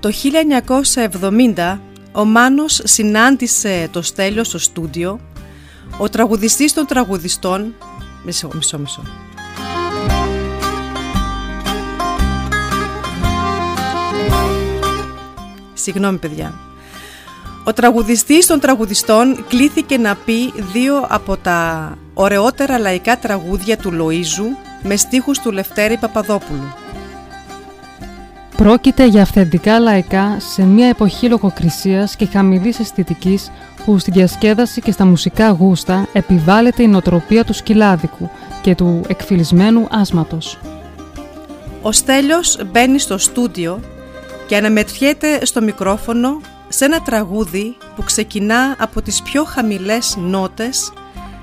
Το 1970 ο Μάνος συνάντησε το Στέλιο στο στούντιο, ο τραγουδιστής των τραγουδιστών... Μισό, μισό, μισό. Συγγνώμη παιδιά. Ο τραγουδιστής των τραγουδιστών κλήθηκε να πει δύο από τα ωραιότερα λαϊκά τραγούδια του Λοΐζου με στίχους του Λευτέρη Παπαδόπουλου.
Πρόκειται για αυθεντικά λαϊκά σε μια εποχή λογοκρισίας και χαμηλής αισθητικής που στη διασκέδαση και στα μουσικά γούστα επιβάλλεται η νοοτροπία του σκυλάδικου και του εκφυλισμένου άσματος.
Ο Στέλιος μπαίνει στο στούντιο και αναμετριέται στο μικρόφωνο σε ένα τραγούδι που ξεκινά από τις πιο χαμηλές νότες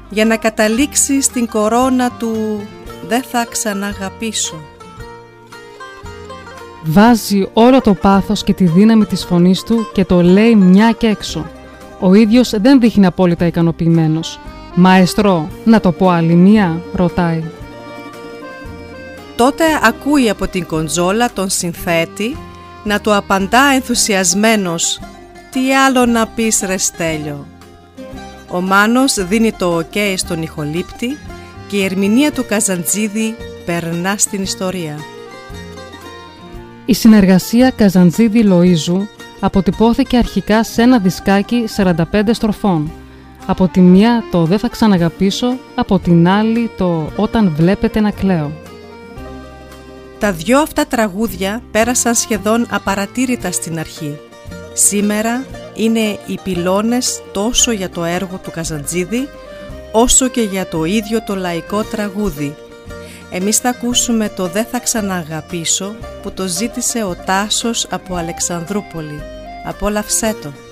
για να καταλήξει στην κορώνα του «Δεν θα ξαναγαπήσω».
Βάζει όλο το πάθος και τη δύναμη της φωνής του και το λέει μια και έξω. Ο ίδιος δεν δείχνει απόλυτα ικανοποιημένος. «Μαεστρό, να το πω άλλη μία» ρωτάει.
Τότε ακούει από την κοντζόλα τον συνθέτη να του απαντά ενθουσιασμένος «Τι άλλο να πεις ρε Στέλιο». Ο Μάνος δίνει το ok στον ηχολήπτη και η ερμηνεία του Καζαντζίδη περνά στην ιστορία.
Η συνεργασία Καζαντζίδη-Λοΐζου αποτυπώθηκε αρχικά σε ένα δισκάκι 45 στροφών. Από τη μία το «Δεν θα ξαναγαπήσω», από την άλλη το «Όταν βλέπετε να κλαίω».
Τα δυο αυτά τραγούδια πέρασαν σχεδόν απαρατήρητα στην αρχή. Σήμερα είναι οι πυλώνες τόσο για το έργο του Καζαντζίδη όσο και για το ίδιο το λαϊκό τραγούδι εμείς θα ακούσουμε το «Δεν θα ξαναγαπήσω» που το ζήτησε ο Τάσος από Αλεξανδρούπολη. Απόλαυσέ το!
Το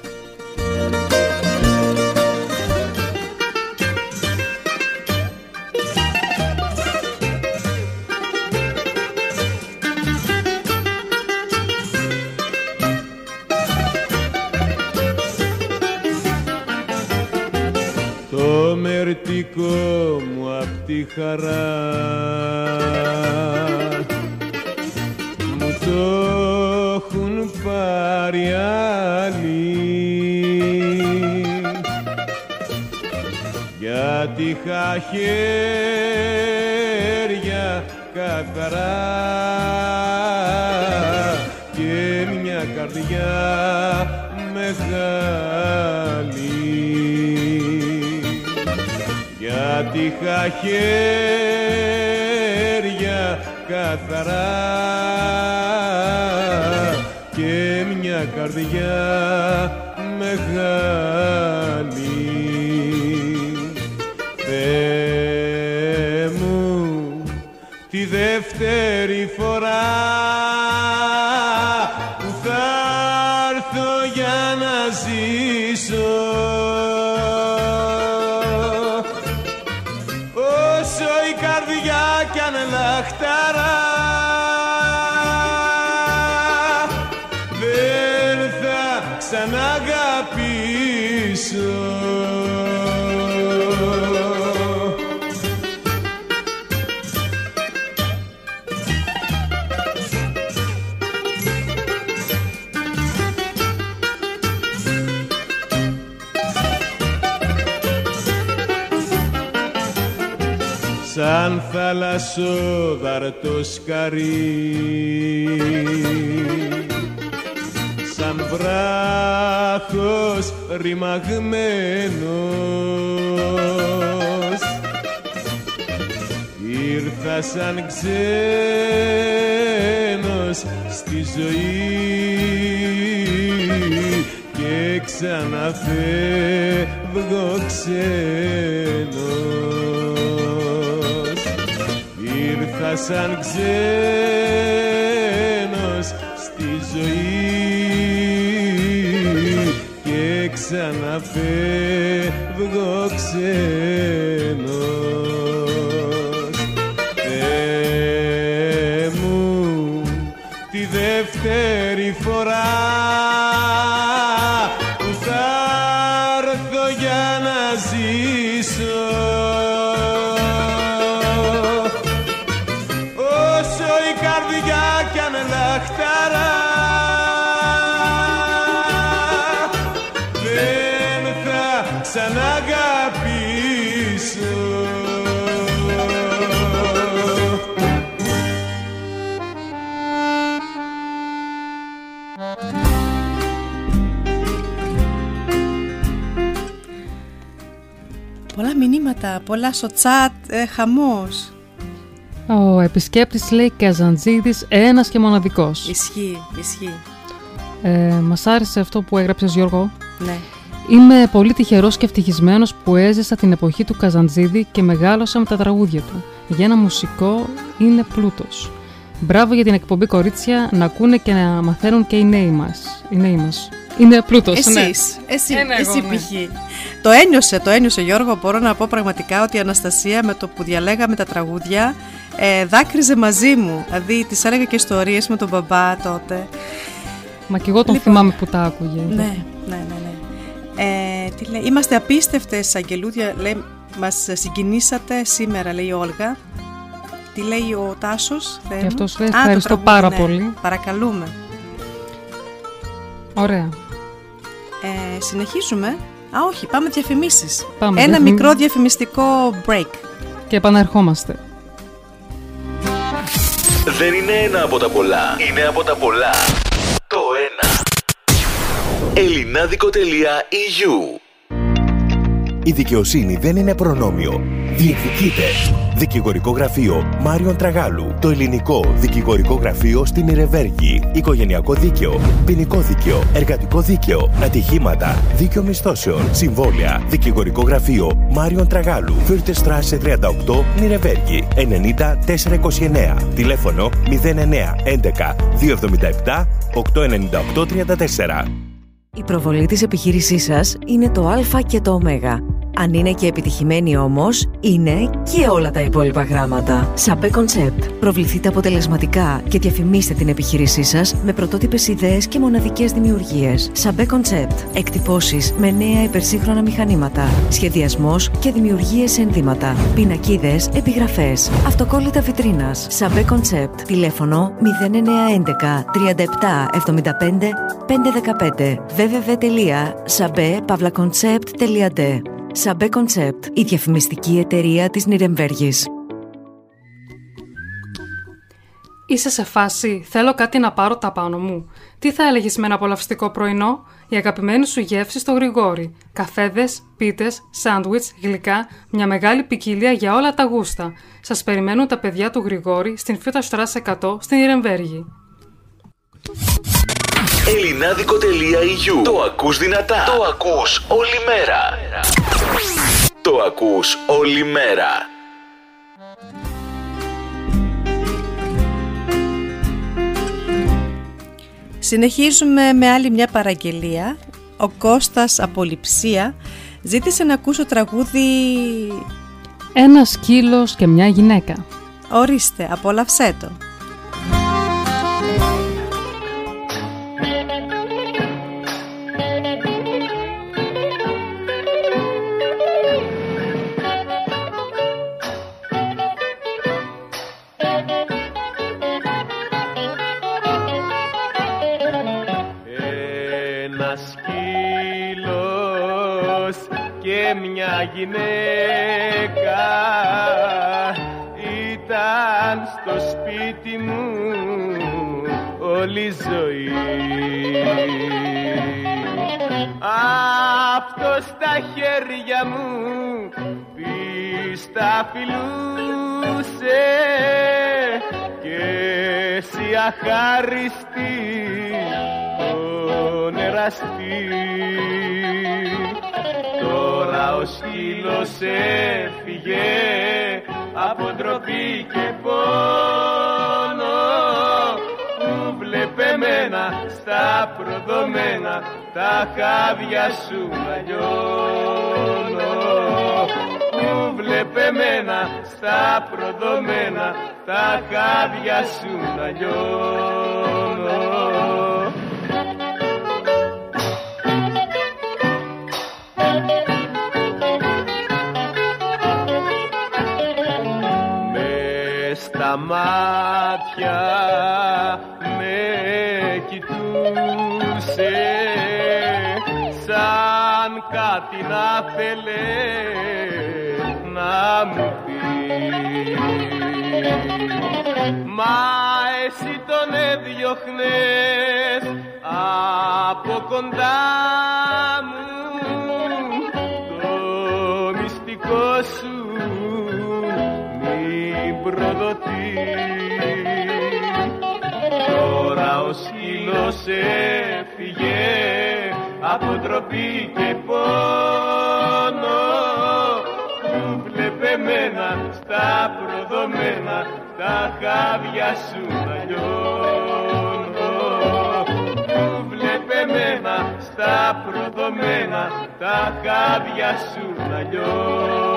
μου απ' τη χαρά είχα χέρια καθαρά γιατί είχα χέρια καθαρά. Και μια καρδιά μεγάλη. Δεύτερη φορά που θα έρθω για να ζήσω θαλασσόδαρτο σκαρί. Σαν βράχος ρημαγμένος. Ήρθα σαν ξένος στη ζωή και ξαναφεύγω ξένος ήρθα σαν ξένος στη ζωή. Και ξαναφεύγω ξένος
μηνύματα, πολλά στο chat, ε, χαμός.
Ο επισκέπτης λέει Καζαντζίδης ένας και μοναδικός.
Ισχύει, ισχύει.
Ε, μας άρεσε αυτό που έγραψες Γιώργο.
Ναι.
Είμαι πολύ τυχερός και ευτυχισμένος που έζησα την εποχή του Καζαντζίδη και μεγάλωσα με τα τραγούδια του. Για ένα μουσικό είναι πλούτος. Μπράβο για την εκπομπή κορίτσια να ακούνε και να μαθαίνουν και οι νέοι μας. Οι νέοι μας. Είναι πλούτος, ναι.
Εσείς, εσύ,
Ε, ναι, εγώ,
εσύ
ναι.
π.χ. Το ένιωσε, το ένιωσε Γιώργο. Μπορώ να πω πραγματικά ότι η Αναστασία με το που διαλέγαμε τα τραγούδια ε, δάκρυζε μαζί μου. Δηλαδή τη έλεγα και ιστορίες με τον μπαμπά τότε.
Μα και εγώ τον
Λοιπόν.
θυμάμαι που τα άκουγε.
Ναι, ναι, ναι. ναι. Ε, τι λέει, είμαστε απίστευτες αγγελούδια, λέει, μας συγκινήσατε σήμερα, λέει η Όλγα. Τι λέει ο Τάσος, Θεέ
Και
μου;
αυτός λέει,
Α, το
«Ευχαριστώ
τραγούδι,
πάρα
ναι.
πολύ».
Παρακαλούμε.
Ωραία.
Ε, συνεχίζουμε. Α, όχι, πάμε διαφημίσεις.
Πάμε,
Ένα
διαφημί-
μικρό διαφημιστικό break.
Και επαναρχόμαστε.
Δεν είναι ένα από τα πολλά. Είναι από τα πολλά. Το ένα. Ελληνάδικο.eu
Η δικαιοσύνη δεν είναι προνόμιο. Διεκδικείται. Δικηγορικό γραφείο Μάριον Τραγάλου. Το ελληνικό δικηγορικό γραφείο στην Ιρεβέργη. Οικογενειακό δίκαιο. Ποινικό δίκαιο. Εργατικό δίκαιο. Ατυχήματα. Δίκαιο μισθώσεων. Συμβόλαια. Δικηγορικό γραφείο Μάριον Τραγάλου. Fürther Straße 38 Νυρεμβέργη. 90 429. Τηλέφωνο 09 11 277 898 34.
Η προβολή της επιχείρησής σας είναι το α και το ω. Αν είναι και επιτυχημένη όμως, είναι και όλα τα υπόλοιπα γράμματα. Sabe Concept. Προβληθείτε αποτελεσματικά και διαφημίστε την επιχείρησή σας με πρωτότυπες ιδέες και μοναδικές δημιουργίες. Sabe Concept. Εκτυπώσεις με νέα υπερσύγχρονα μηχανήματα. Σχεδιασμός και δημιουργίες ενδύματα. Πινακίδες, επιγραφές. Αυτοκόλλητα βιτρίνας. Sabe Concept. Τηλέφωνο 0911 37 75 515 www.sabe-concept.de Sabe Concept, η διαφημιστική εταιρεία της Νυρεμβέργης.
Είσαι σε φάση, θέλω κάτι να πάρω τα πάνω μου. Τι θα έλεγες με ένα απολαυστικό πρωινό, η αγαπημένη σου γεύση στο Γρηγόρη. Καφέδες, πίτες, σάντουιτς, γλυκά, μια μεγάλη ποικιλία για όλα τα γούστα. Σας περιμένουν τα παιδιά του Γρηγόρη στην Φιούτα Στράσε 100 στην Ιρεμβέργη.
Ελληνάδικο.eu Το ακούς δυνατά. Το ακούς όλη μέρα. Το ακούς όλη μέρα.
Συνεχίζουμε με άλλη μια παραγγελία. Ο Κώστας από Λειψία ζήτησε να ακούσω τραγούδι...
Ένας σκύλος και μια γυναίκα.
Ορίστε, απόλαυσέ το.
Γυναίκα ήταν στο σπίτι μου όλη η ζωή. Αυτό στα χέρια μου πίστα φιλούσε και εσύ αχάριστη τον εραστή. Τώρα ο σκύλος έφυγε από ντροπή και πόνο. Που βλέπε μένα στα προδομένα τα χάδια σου να λιώνω που βλέπε μένα στα προδομένα τα χάδια σου να λιώνω με στα μάτια με κοιτούσε σαν κάτι να θέλε να μου πει. Μα εσύ τον έδιωχνες από κοντά μου το μυστικό σου σκύλος έφυγε από ντροπή και πόνο. Που βλέπε μένα στα προδομένα τα χάδια σου να λιώνω. Που βλέπε μένα στα προδομένα τα χάδια σου να λιώνω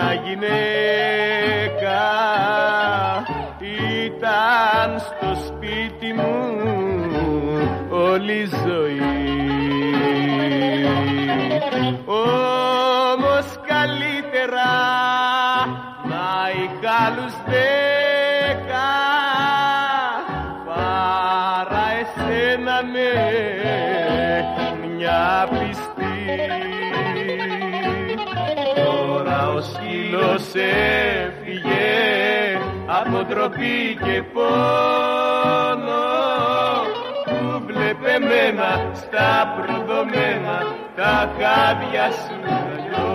μια γυναίκα ήταν στο σπίτι μου όλη η ζωή. Ντροπή και πόνο που βλέπε μένα στα προδομένα τα χάδια σου να λιώνω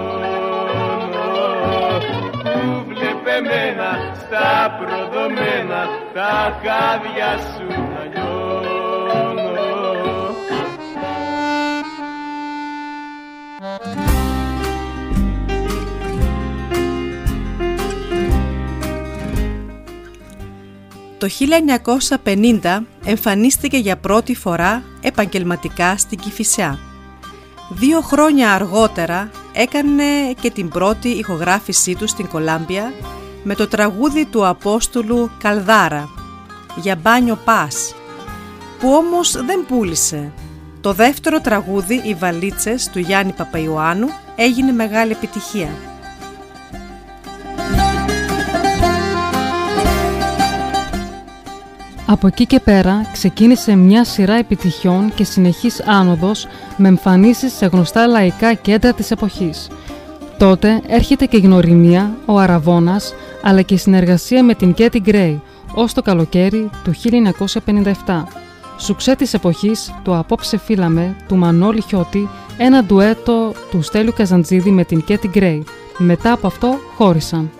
που βλέπε μένα στα προδομένα τα χάδια σου
Το 1950 εμφανίστηκε για πρώτη φορά επαγγελματικά στην Κηφισιά. Δύο χρόνια αργότερα έκανε και την πρώτη ηχογράφησή του στην Κολάμπια με το τραγούδι του Απόστολου Καλδάρα για μπάνιο πας που όμως δεν πούλησε. Το δεύτερο τραγούδι «Οι βαλίτσες» του Γιάννη Παπαϊωάννου έγινε μεγάλη επιτυχία.
Από εκεί και πέρα ξεκίνησε μια σειρά επιτυχιών και συνεχής άνοδος με εμφανίσεις σε γνωστά λαϊκά κέντρα της εποχής. Τότε έρχεται και η γνωριμία, ο Αραβώνας, αλλά και η συνεργασία με την Κέτι Γκρέι ως το καλοκαίρι του 1957. Σουξέ της εποχής, το «Απόψε φύλαμε» του Μανώλη Χιώτη, ένα ντουέτο του Στέλιου Καζαντζίδη με την Κέτι Γκρέι. Μετά από αυτό χώρισαν.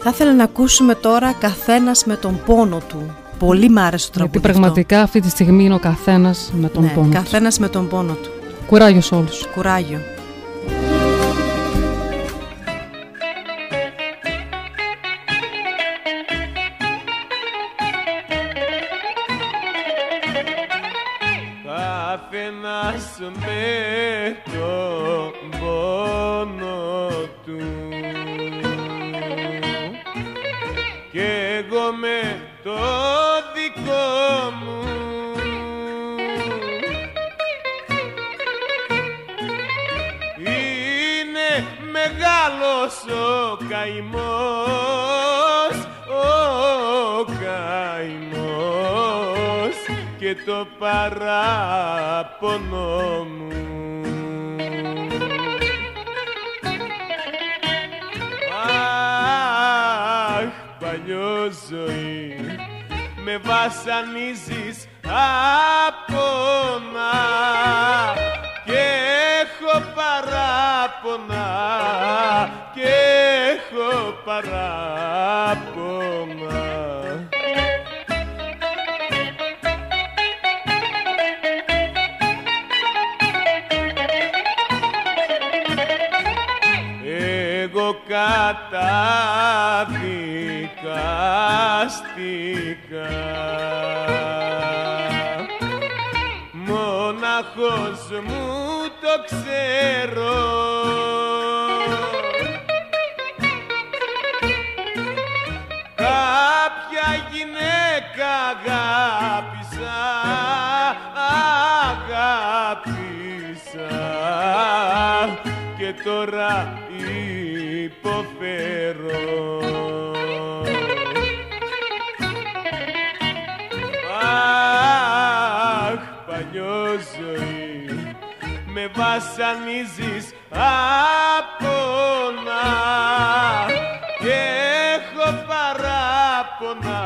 Θα ήθελα να ακούσουμε τώρα καθένα με τον πόνο του. Πολύ μ' άρεσε το τραγούδι
Γιατί πραγματικά αυτή τη στιγμή είναι ο καθένα με τον πόνο καθένας του.
καθένας με τον πόνο του.
Κουράγιο σε όλους.
Κουράγιο. Με με το δικό μου. Είναι μεγάλος ο καημός ο καημός και το παράπονο μου με βασανίζεις απόνα και έχω παράπονα και έχω παράπονα ξέρω. Κάποια γυναίκα αγάπησα, αγάπησα. Και τώρα βασανίζεις απόνα και έχω παράπονα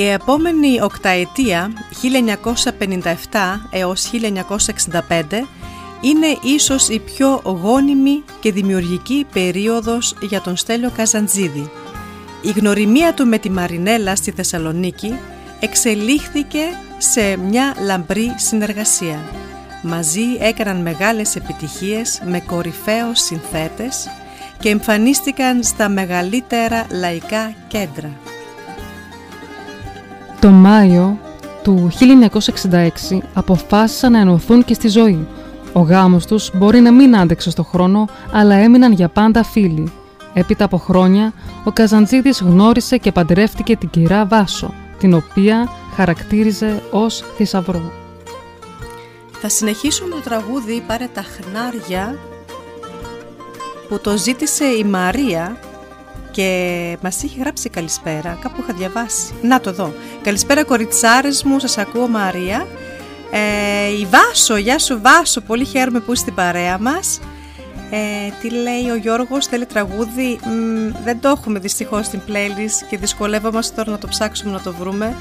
Η επόμενη οκταετία 1957 έως 1965 είναι ίσως η πιο γόνιμη και δημιουργική περίοδος για τον Στέλιο Καζαντζίδη. Η γνωριμία του με τη Μαρινέλα στη Θεσσαλονίκη εξελίχθηκε σε μια λαμπρή συνεργασία. Μαζί έκαναν μεγάλες επιτυχίες με κορυφαίους συνθέτες και εμφανίστηκαν στα μεγαλύτερα λαϊκά κέντρα.
Το Μάιο του 1966 αποφάσισαν να ενωθούν και στη ζωή. Ο γάμος τους μπορεί να μην άντεξε στο χρόνο, αλλά έμειναν για πάντα φίλοι. Έπειτα από χρόνια, ο Καζαντζίδης γνώρισε και παντρεύτηκε την κυρά Βάσο, την οποία χαρακτήριζε ως θησαυρό.
Θα συνεχίσουμε το τραγούδι «Πάρε τα χνάρια» που το ζήτησε η Μαρία και μας είχε γράψει καλησπέρα, κάπου είχα διαβάσει. Να το δω. Καλησπέρα κοριτσάρες μου, σας ακούω Μαρία. Ε, η Βάσο, γεια σου Βάσο, πολύ χαίρομαι που είσαι στην παρέα μας. Ε, τι λέει ο Γιώργος, θέλει τραγούδι, Μ, δεν το έχουμε δυστυχώς στην playlist και δυσκολεύομαστε τώρα να το ψάξουμε να το βρούμε.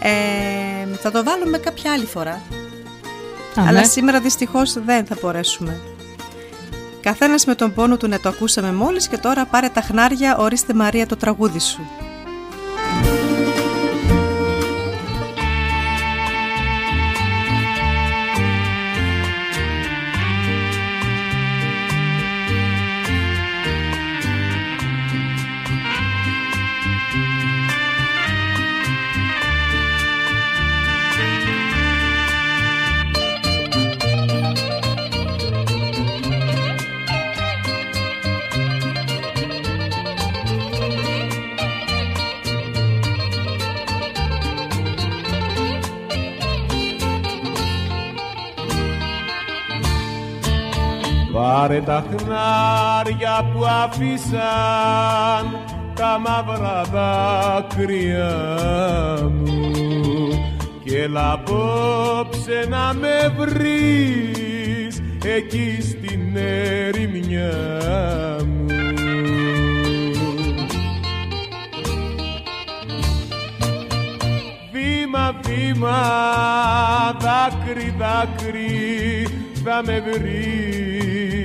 Ε, θα το βάλουμε κάποια άλλη φορά.
Α,
Αλλά
ναι.
σήμερα δυστυχώς δεν θα μπορέσουμε. Καθένας με τον πόνο του να το ακούσαμε μόλις και τώρα πάρε τα χνάρια, ορίστε Μαρία το τραγούδι σου.
Πάρε τα χνάρια που αφήσαν τα μαύρα δάκρυα μου και έλα απόψε να με βρεις εκεί στην ερημιά μου. Βήμα, βήμα, δάκρυ, δάκρυ θα με βρεις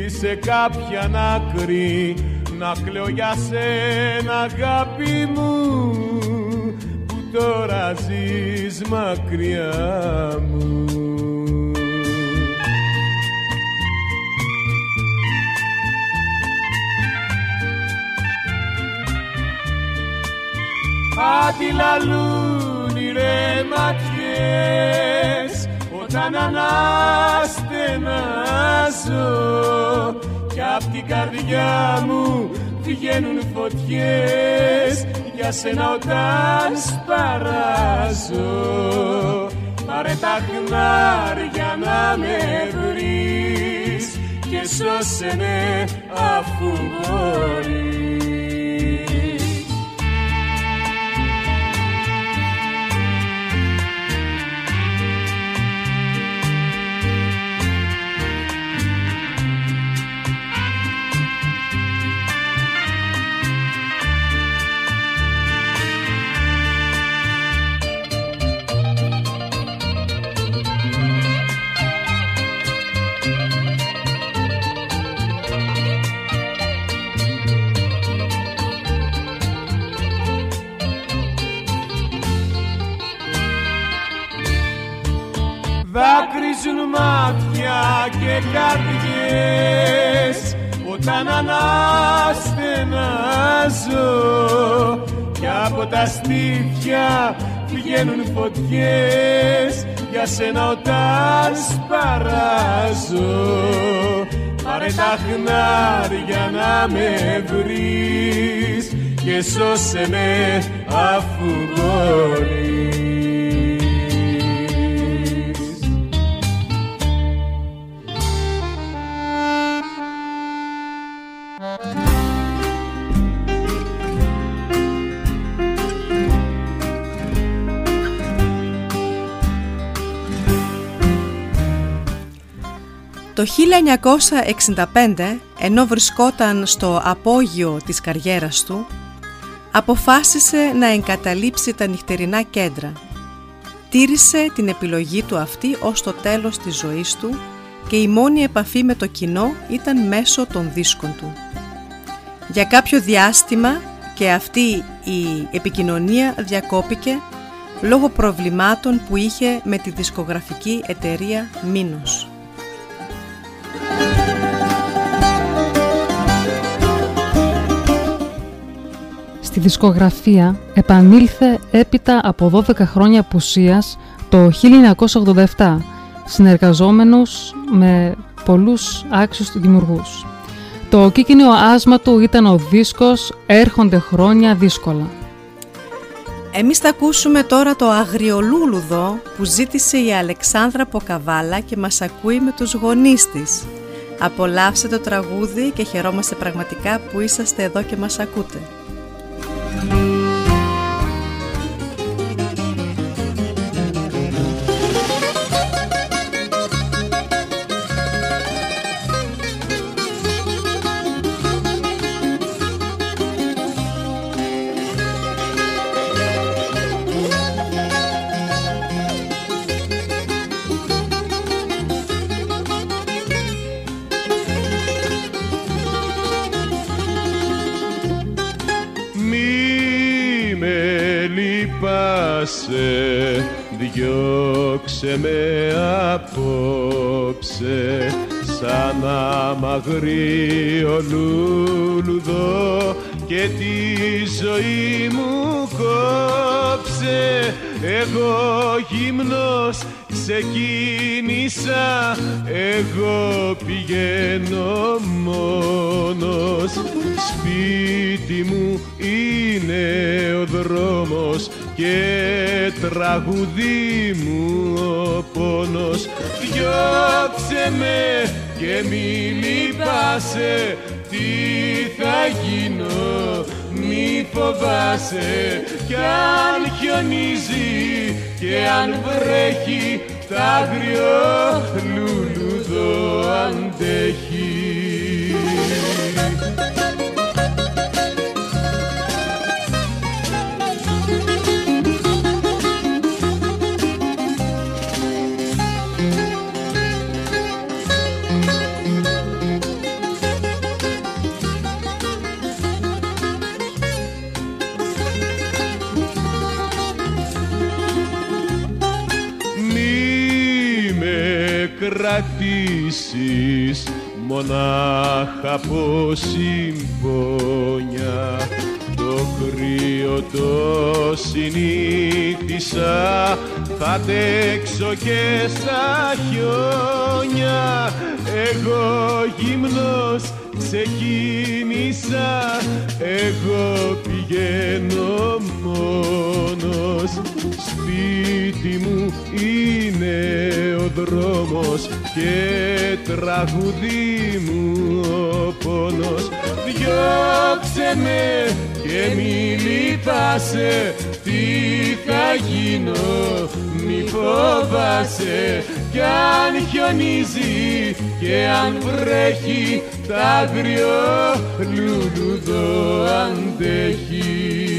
σε κάποια άκρη να κλαίω για σένα αγάπη μου που τώρα ζεις μακριά μου. Αντιλαλούν οι ρε ματιές όταν αναστενάζω κι απ' την καρδιά μου βγαίνουν φωτιές. Για σένα όταν σπαράζω. Πάρε τα χνάρια να με βρεις. Και σώσε με αφού μπορείς Δάκρυζουν μάτια και καρδιές. Όταν αναστενάζω και από τα στήθια βγαίνουν φωτιές. Για σένα όταν σπαράζω πάρε τα χνάρια να με βρεις και σώσε με αφού μπορείς
Το 1965, ενώ βρισκόταν στο απόγειο της καριέρας του, αποφάσισε να εγκαταλείψει τα νυχτερινά κέντρα. Τήρησε την επιλογή του αυτή ως το τέλος της ζωής του και η μόνη επαφή με το κοινό ήταν μέσω των δίσκων του. Για κάποιο διάστημα και αυτή η επικοινωνία διακόπηκε λόγω προβλημάτων που είχε με τη δισκογραφική εταιρεία Μίνος.
Στη δισκογραφία επανήλθε έπειτα από 12 χρόνια απουσίας το 1987, συνεργαζόμενος με πολλούς άξιους δημιουργούς. Το κίκινο άσμα του ήταν ο δίσκος «Έρχονται χρόνια δύσκολα».
Εμείς θα ακούσουμε τώρα το αγριολούλουδο που ζήτησε η Αλεξάνδρα Ποκαβάλα και μας ακούει με τους γονείς της. Απολαύστε το τραγούδι και χαιρόμαστε πραγματικά που είσαστε εδώ και μας ακούτε.
Μη διώξε με απόψε σαν αμαγρίο λούλουδο και τη ζωή μου κόψε. Εγώ γυμνός ξεκίνησα εγώ πηγαίνω μόνος. Σπίτι μου είναι ο δρόμος και τραγουδί μου ο πόνος διώξε με και μη λυπάσαι. Τι θα γίνω μη φοβάσαι. Κι αν χιονίζει και αν βρέχει τ' άγριο λουλουδό αντέχει κρατήσεις μονάχα από συμπόνια το κρύο το συνήθισα θα αντέξω και στα χιόνια. Εγώ γυμνός ξεκίνησα εγώ πηγαίνω μόνος. Σπίτι μου είναι ο δρόμος και τραγουδί μου ο πόνος διώξε με και μη λυπάσαι. Τι θα γίνω μη φοβάσαι. Κι αν χιονίζει και αν βρέχει τ' άγριο λουλουδό αντέχει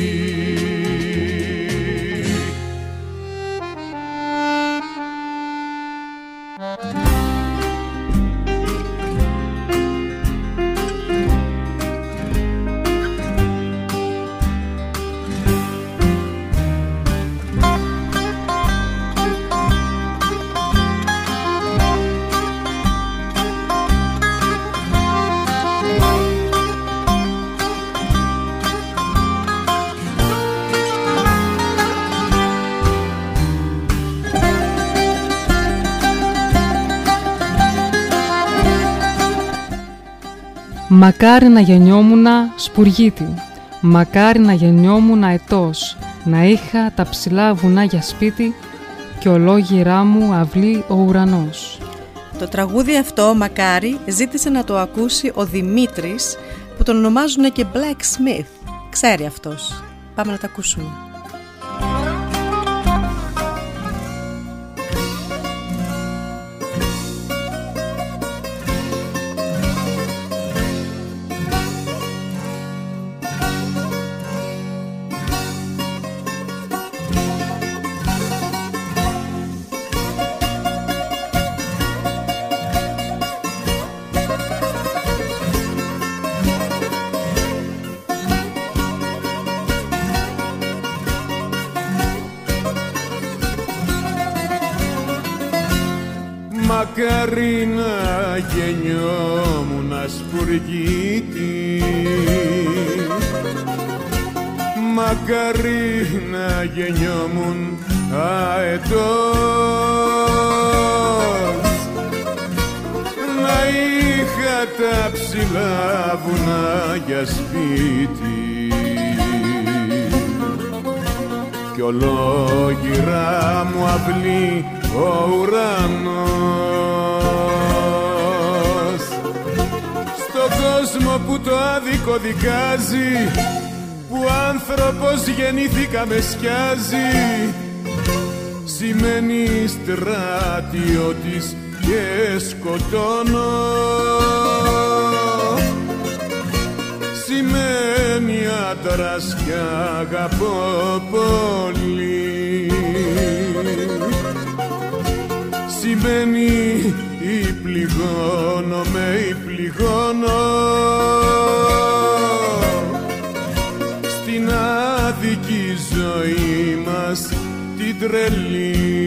Μακάρι να γεννιόμουνα σπουργίτη, μακάρι να γεννιόμουνα ετός, να είχα τα ψηλά βουνά για σπίτι και ολόγυρά μου αυλή ο ουρανός.
Το τραγούδι αυτό, μακάρι, ζήτησε να το ακούσει ο Δημήτρης που τον ονομάζουν και Black Smith. Ξέρει αυτός. Πάμε να το ακούσουμε.
Στρατιώτης και σκοτώνω. Σημαίνει άντρας και αγαπώ πολύ. Σημαίνει η πληγώνω με η πληγώνω. Στην άδικη ζωή μας την τρελή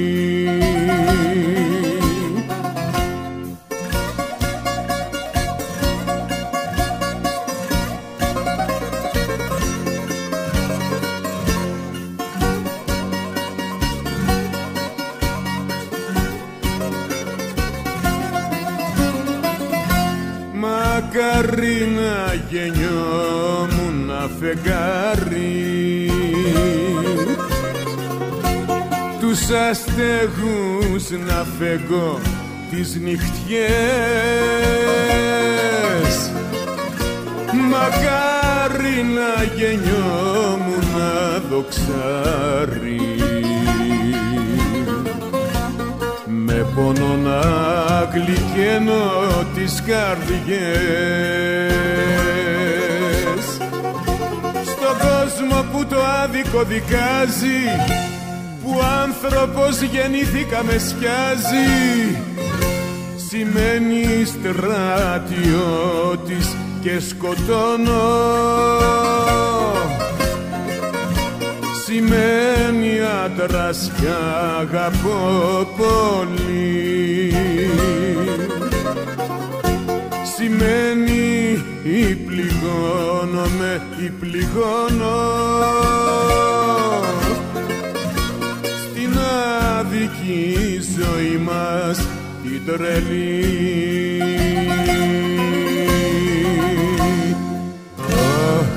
τους αστεγούς να φεγγώ τις νυχτιές. Μακάρι να γεννιόμουν δοξάρι Με πόνο να γλυκένω τις καρδιές. Στον κόσμο που το άδικο δικάζει που άνθρωπος γεννήθηκα με σκιάζει σημαίνει στρατιώτης και σκοτώνω. Σημαίνει άντρας κι αγαπώ πολύ. Σημαίνει ή πληγώνομαι ή πληγώνω στην άδικη ζωή μας την τρελή. Αχ,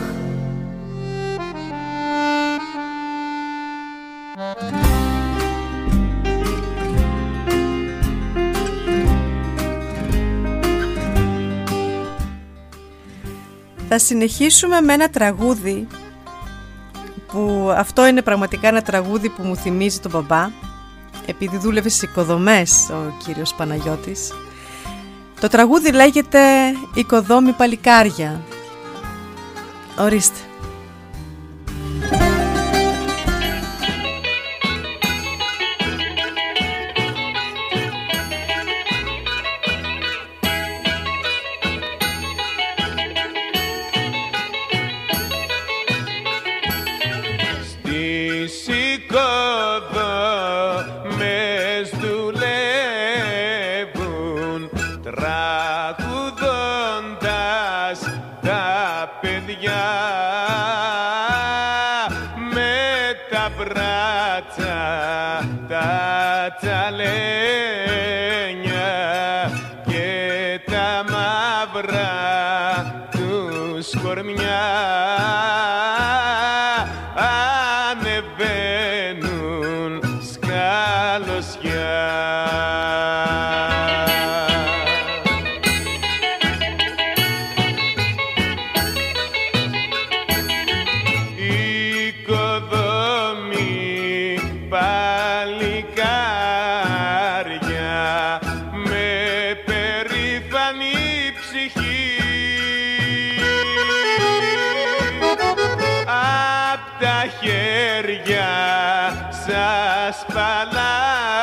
Θα συνεχίσουμε με ένα τραγούδι που αυτό είναι πραγματικά ένα τραγούδι που μου θυμίζει τον μπαμπά επειδή δούλευε στις οικοδομές ο κύριος Παναγιώτης. Το τραγούδι λέγεται «Οικοδόμη Παλικάρια» Ορίστε
χέρια σας παλάτια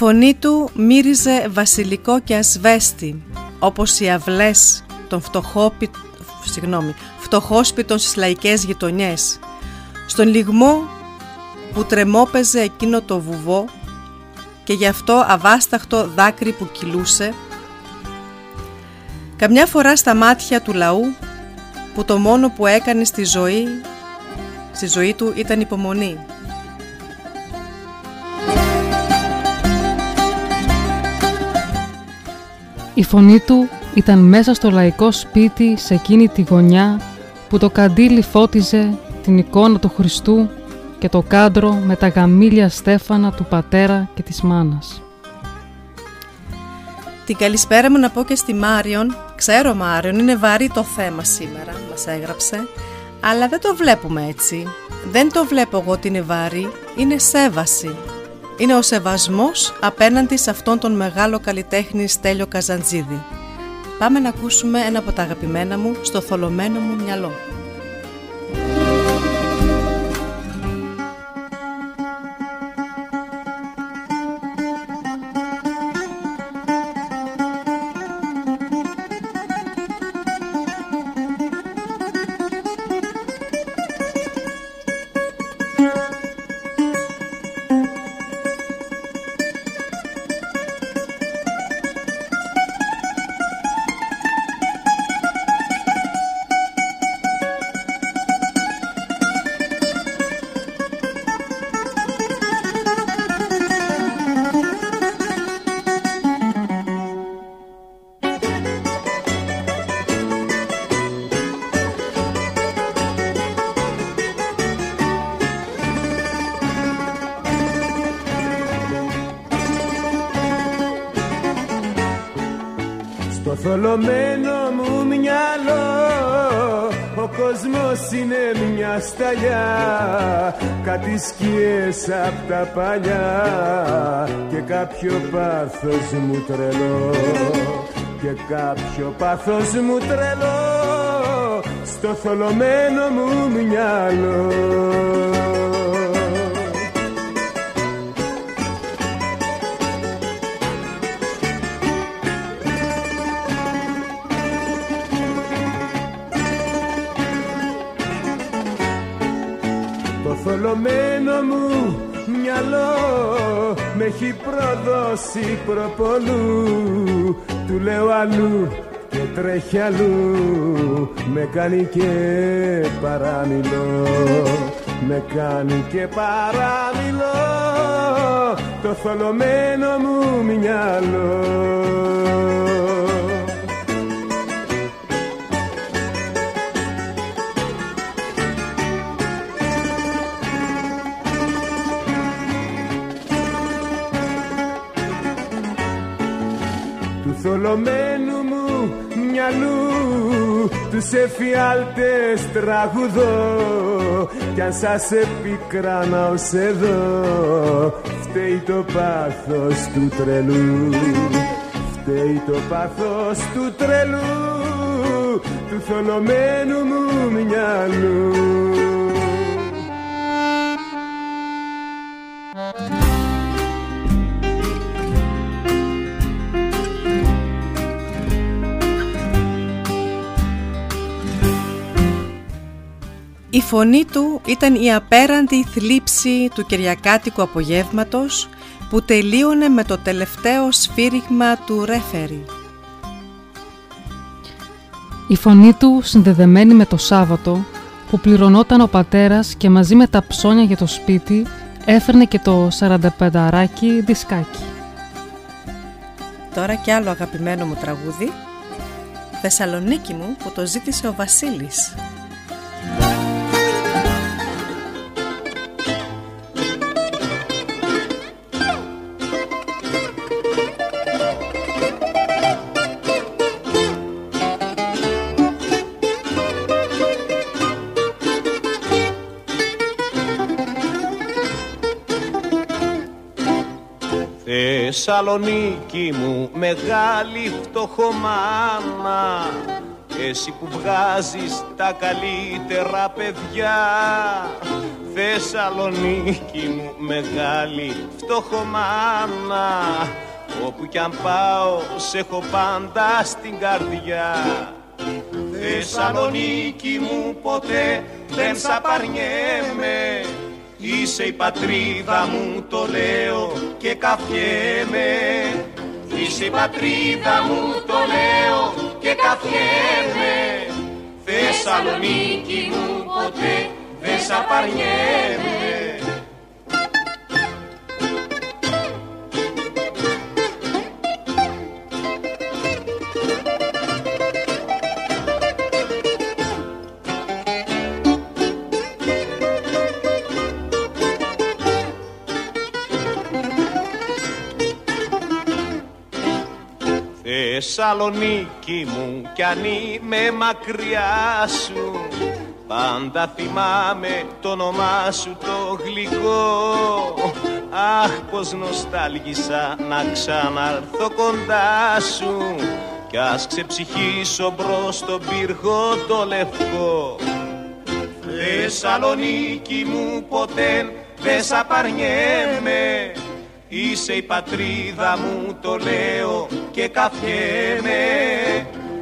φωνή του μύριζε βασιλικό και ασβέστη, όπως οι αυλές των φτωχόπι... Συγγνώμη, φτωχόσπιτων στις λαϊκές γειτονιές. Στον λιγμό που τρεμόπαιζε εκείνο το βουβό και γι' αυτό αβάσταχτο δάκρυ που κυλούσε, καμιά φορά στα μάτια του λαού που το μόνο που έκανε στη ζωή, στη ζωή του ήταν υπομονή.
Η φωνή του ήταν μέσα στο λαϊκό σπίτι σε εκείνη τη γωνιά που το καντήλι φώτιζε την εικόνα του Χριστού και το κάντρο με τα γαμήλια στέφανα του πατέρα και της μάνας.
Την καλησπέρα μου να πω και στη Μάριον. Ξέρω Μάριον, είναι βαρύ το θέμα σήμερα, μας έγραψε. Αλλά δεν το βλέπουμε έτσι. Δεν το βλέπω εγώ ότι είναι βαρύ, είναι σέβαση. Είναι ο σεβασμός απέναντι σε αυτόν τον μεγάλο καλλιτέχνη Στέλιο Καζαντζίδη. Πάμε να ακούσουμε ένα από τα αγαπημένα μου στο θολωμένο μου μυαλό.
Είναι μια σταλιά κάτι σκιές απ' τα παλιά και κάποιο πάθος μου τρελό. Και κάποιο πάθος μου τρελό στο θολωμένο μου μυαλό έχει προδώσει προπολού. Του λέω αλλού και τρέχει αλλού. Με κάνει και παράμιλο με κάνει και παράμιλο το θολωμένο μου μυαλό τους εφιάλτες τραγουδώ κι αν σας επικράνα ως εδώ φταίει το πάθος του τρελού. Φταίει το πάθος του τρελού του θολωμένου μου μυαλού
φωνή του ήταν η απέραντη θλίψη του κυριακάτικου απογεύματος που τελείωνε με το τελευταίο σφύριγμα του ρέφερη.
Η φωνή του συνδεδεμένη με το Σάββατο που πληρωνόταν ο πατέρας και μαζί με τα ψώνια για το σπίτι έφερνε και το 45 δισκάκι.
Τώρα κι άλλο αγαπημένο μου τραγούδι Θεσσαλονίκη μου που το ζήτησε ο Βασίλης
Θεσσαλονίκη μου μεγάλη φτωχομάνα
Εσύ που βγάζεις τα καλύτερα παιδιά. Θεσσαλονίκη μου μεγάλη φτωχομάνα Όπου κι αν πάω σε έχω πάντα στην καρδιά. Θεσσαλονίκη μου ποτέ δεν σ' απαρνιέμαι Είσαι η πατρίδα μου το λέω και καφιέμαι Είσαι η πατρίδα μου το λέω και καφιέμαι Θεσσαλονίκη μου ποτέ δεν σ' απαρνιέμαι Θεσσαλονίκη μου κι αν είμαι μακριά σου Πάντα θυμάμαι το όνομά σου το γλυκό. Αχ πως νοστάλγησα να ξαναρθώ κοντά σου Κι ας ξεψυχήσω μπρος τον πύργο το λευκό. Θεσσαλονίκη μου ποτέ δεν σ' απαρνιέμαι Είσαι η πατρίδα μου το λέω και καφιέμαι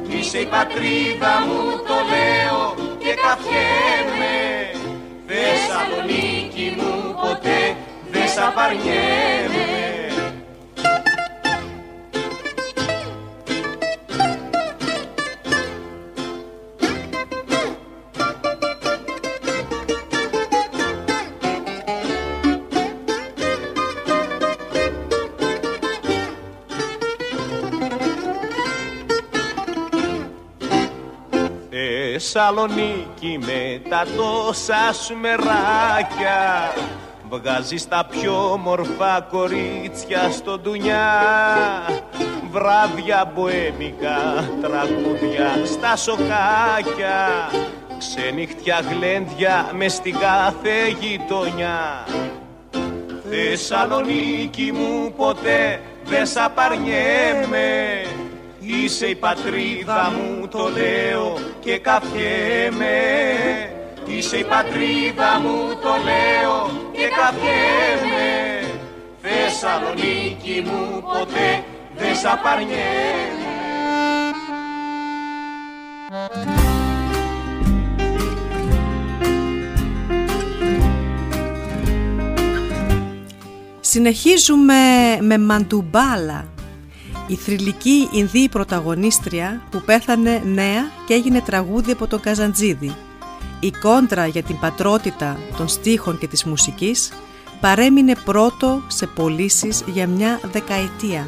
Είσαι η πατρίδα μου το λέω και καφιέμαι Θεσσαλονίκη μου ποτέ δεν σ' απαρνιέμαι Θεσσαλονίκη με τα τόσα σου μεράκια. Βγάζεις τα πιο μορφά κορίτσια στο ντουνιά. Βράδια μποέμικα, τραγούδια στα σοκάκια. Ξενύχτια γλέντια μες στην κάθε γειτονιά. Θεσσαλονίκη μου ποτέ δεν σ' απαρνιέμαι Είσαι η πατρίδα μου το λέω και καφιέμαι Είσαι η πατρίδα μου το λέω και καφιέμαι Θεσσαλονίκη μου ποτέ δεν σ' απαρνιέμαι.
Συνεχίζουμε με Μαντουμπάλα η θρηλυκή Ινδή πρωταγωνίστρια που πέθανε νέα και έγινε τραγούδι από τον Καζαντζίδη. Η κόντρα για την πατρότητα των στίχων και της μουσικής παρέμεινε πρώτο σε πωλήσεις για μια δεκαετία.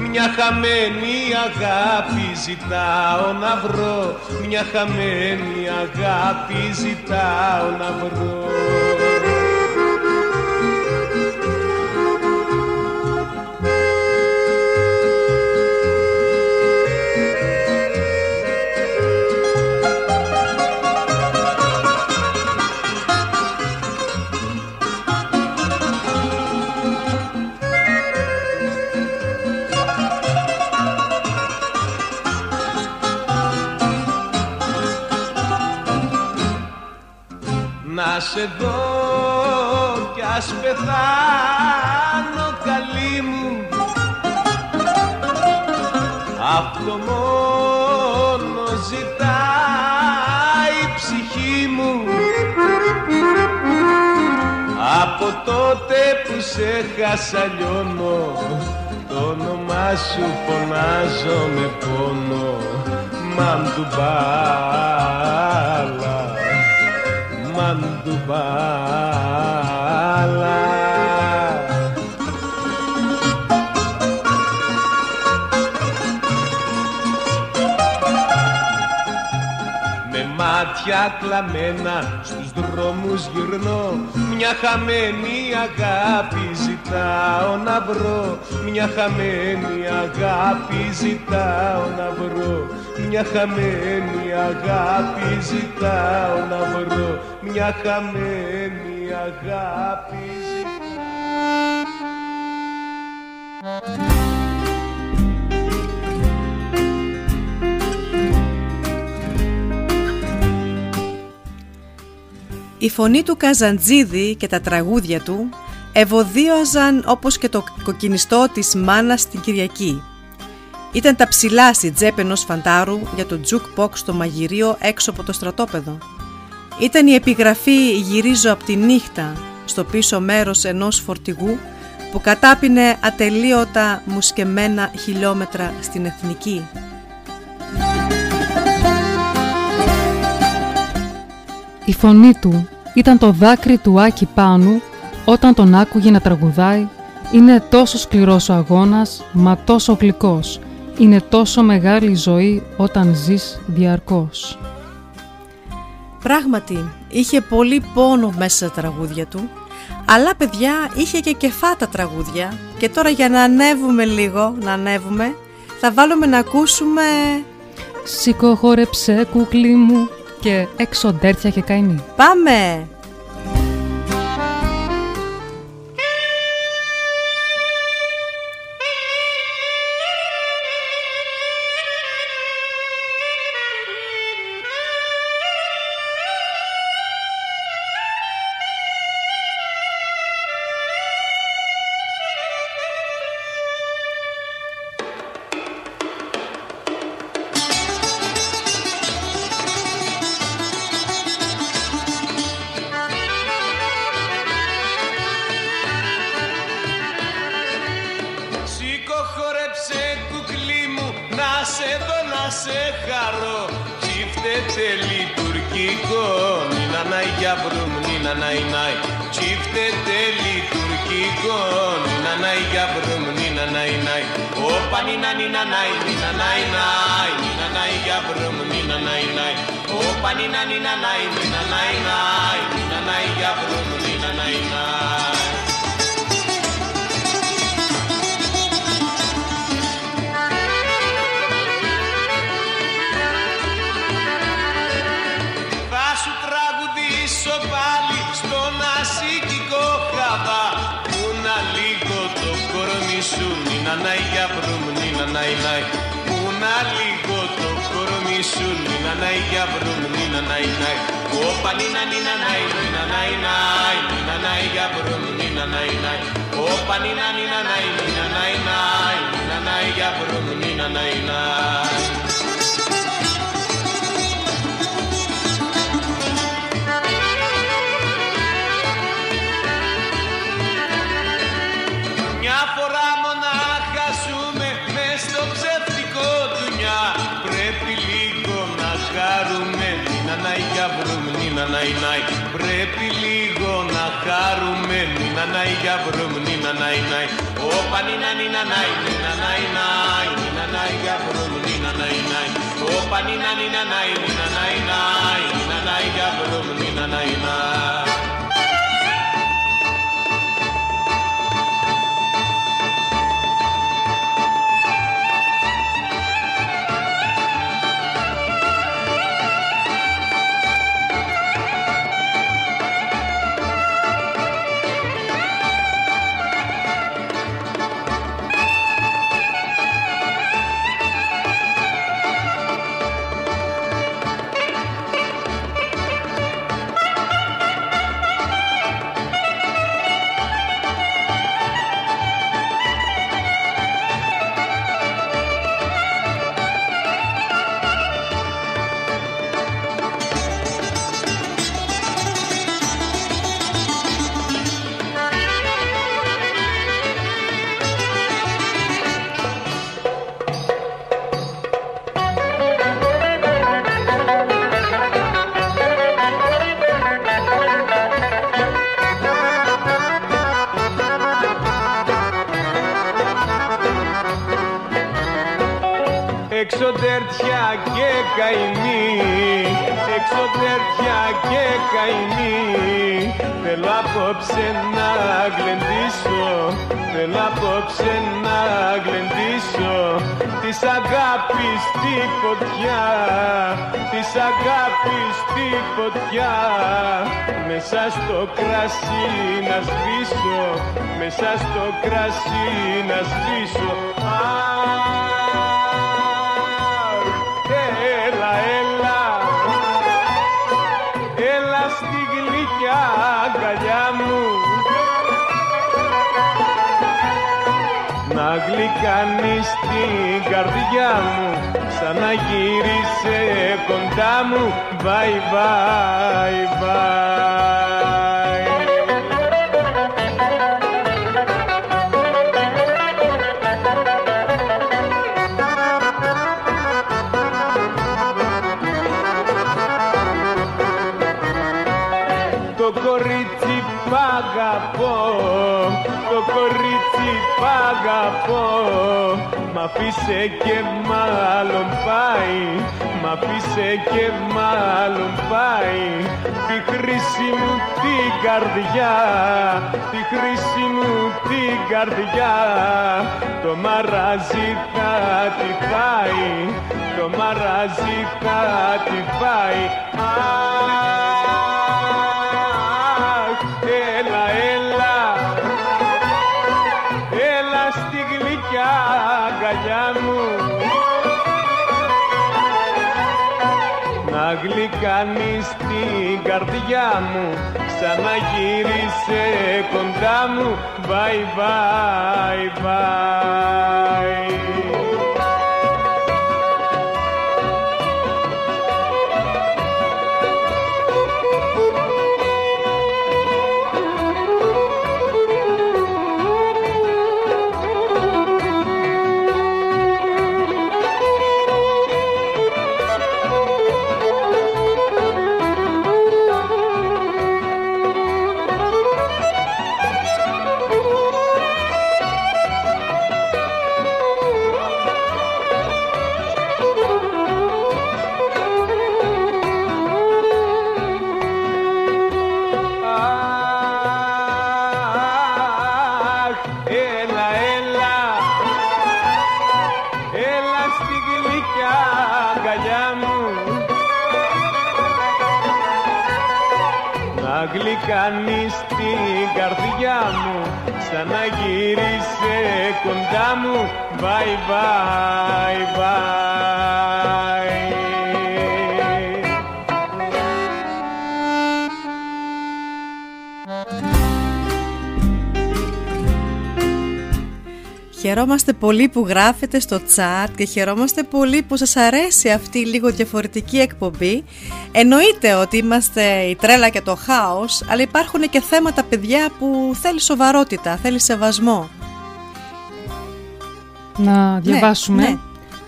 Μια χαμένη αγάπη ζητάω να βρω. Μια χαμένη αγάπη ζητάω να βρω να σε δω κι ας πεθάνω καλή μου. Αυτό μόνο ζητάει η ψυχή μου. Από τότε που σε χάσα λιώνω το όνομά σου φωνάζω με πόνο. Μαντουμπάλα Μαντουμπάλα μάτια κλαμμένα στους δρόμους γυρνώ Μια χαμένη αγάπη ζητάω να βρω Μια χαμένη αγάπη ζητάω να βρω Μια χαμένη αγάπη ζητάω να βρω Μια χαμένη αγάπη ζητάω
Η φωνή του Καζαντζίδη και τα τραγούδια του ευωδίωζαν όπως και το κοκκινιστό της μάνας στην Κυριακή. Ήταν τα ψηλά στη τσέπη ενός φαντάρου για το τζουκ στο μαγειρίο έξω από το στρατόπεδο. Ήταν η επιγραφή «Γυρίζω από τη νύχτα» στο πίσω μέρος ενός φορτηγού που κατάπινε ατελείωτα μουσκεμένα χιλιόμετρα στην Εθνική.
Η φωνή του ήταν το δάκρυ του Άκη Πάνου όταν τον άκουγε να τραγουδάει «Είναι τόσο σκληρός ο αγώνας, μα τόσο γλυκός. Είναι τόσο μεγάλη η ζωή όταν ζεις διαρκώς».
Πράγματι, είχε πολύ πόνο μέσα στα τραγούδια του, αλλά παιδιά είχε και κεφάτα τραγούδια και τώρα για να ανέβουμε λίγο, να ανέβουμε, θα βάλουμε να ακούσουμε...
Σηκώ χόρεψε κουκλί μου και έξω ντέρτια και καημή.
Πάμε!
Εξωτέρτια και καημή. Εξωτέρτια και καημή. Θέλω απόψε να γλεντήσω. Θέλω απόψε να γλεντήσω. Της αγάπης τη φωτιά. Της αγάπης τη φωτιά. Μέσα στο κρασί να σβήσω. Μέσα στο κρασί να σβήσω γλυκάνεις την καρδιά μου Σαν να γύρισε κοντά μου. Bye, bye, bye Μ' αφήσε και μάλλον πάει. Μ' αφήσε και μάλλον πάει. Τη χρήση μου την καρδιά. Τη χρήση μου την καρδιά. Το μαράζι θα τη φάει. Το μαράζι θα τη φάει Να γλυκάνεις την καρδιά μου Ξαναγύρισε κοντά μου. Bye, bye, bye κοντά μου Bye, bye, bye
Χαιρόμαστε πολύ που γράφετε στο chat και χαιρόμαστε πολύ που σας αρέσει αυτή η λίγο διαφορετική εκπομπή. Εννοείται ότι είμαστε η τρέλα και το χάος, αλλά υπάρχουν και θέματα παιδιά που θέλει σοβαρότητα, θέλει σεβασμό.
Να διαβάσουμε.
ναι.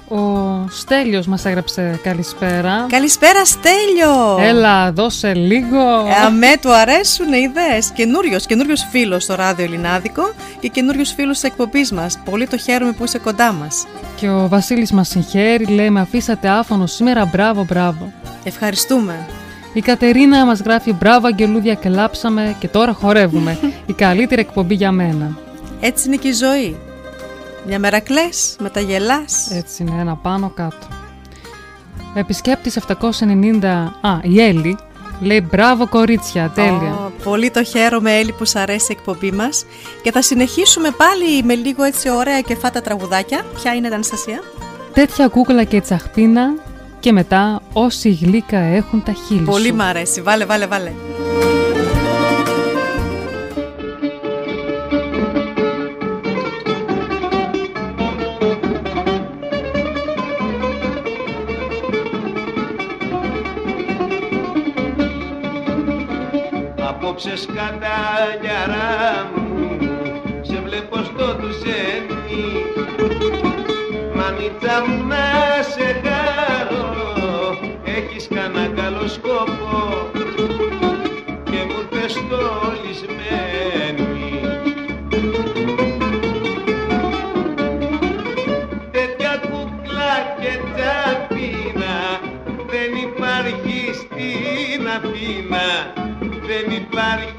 Ο Στέλιος μας έγραψε καλησπέρα.
Καλησπέρα Στέλιο!
Έλα, δώσε λίγο.
Ε, αμέ, του αρέσουν οι ιδέες. Καινούριος, καινούριος φίλος στο ράδιο Ελληνάδικο και καινούριος φίλος της εκπομπής μας. Πολύ το χαίρομαι που είσαι κοντά μας.
Και ο Βασίλης μας συγχαίρει, λέει με αφήσατε άφωνο σήμερα, μπράβο, μπράβο.
Ευχαριστούμε.
Η Κατερίνα μας γράφει μπράβο αγγελούδια και λάψαμε και τώρα χορεύουμε. [laughs] η καλύτερη εκπομπή για μένα.
Έτσι είναι και η ζωή. Μια μέρα κλαις, μετά γελάς.
Έτσι είναι, ένα πάνω κάτω. Επισκέπτης 790, α, η Έλλη, λέει μπράβο κορίτσια, τέλεια.
Ω, πολύ το χαίρομαι Έλλη που σ' αρέσει η εκπομπή μας και θα συνεχίσουμε πάλι με λίγο έτσι ωραία και φάτα τραγουδάκια. Ποια είναι η Αναστασία;
Τέτοια κούκλα και τσαχπίνα και μετά όσοι γλύκα έχουν τα χείλη
Πολύ
σου.
μ' αρέσει. Βάλε, βάλε, βάλε.
Απόψες σκαταλιαρά μου. Σε βλέπω στο τουζένι Μανίτσα μου να σε χαρώ. Έχεις κανένα καλό σκόπο δεν υπάρχει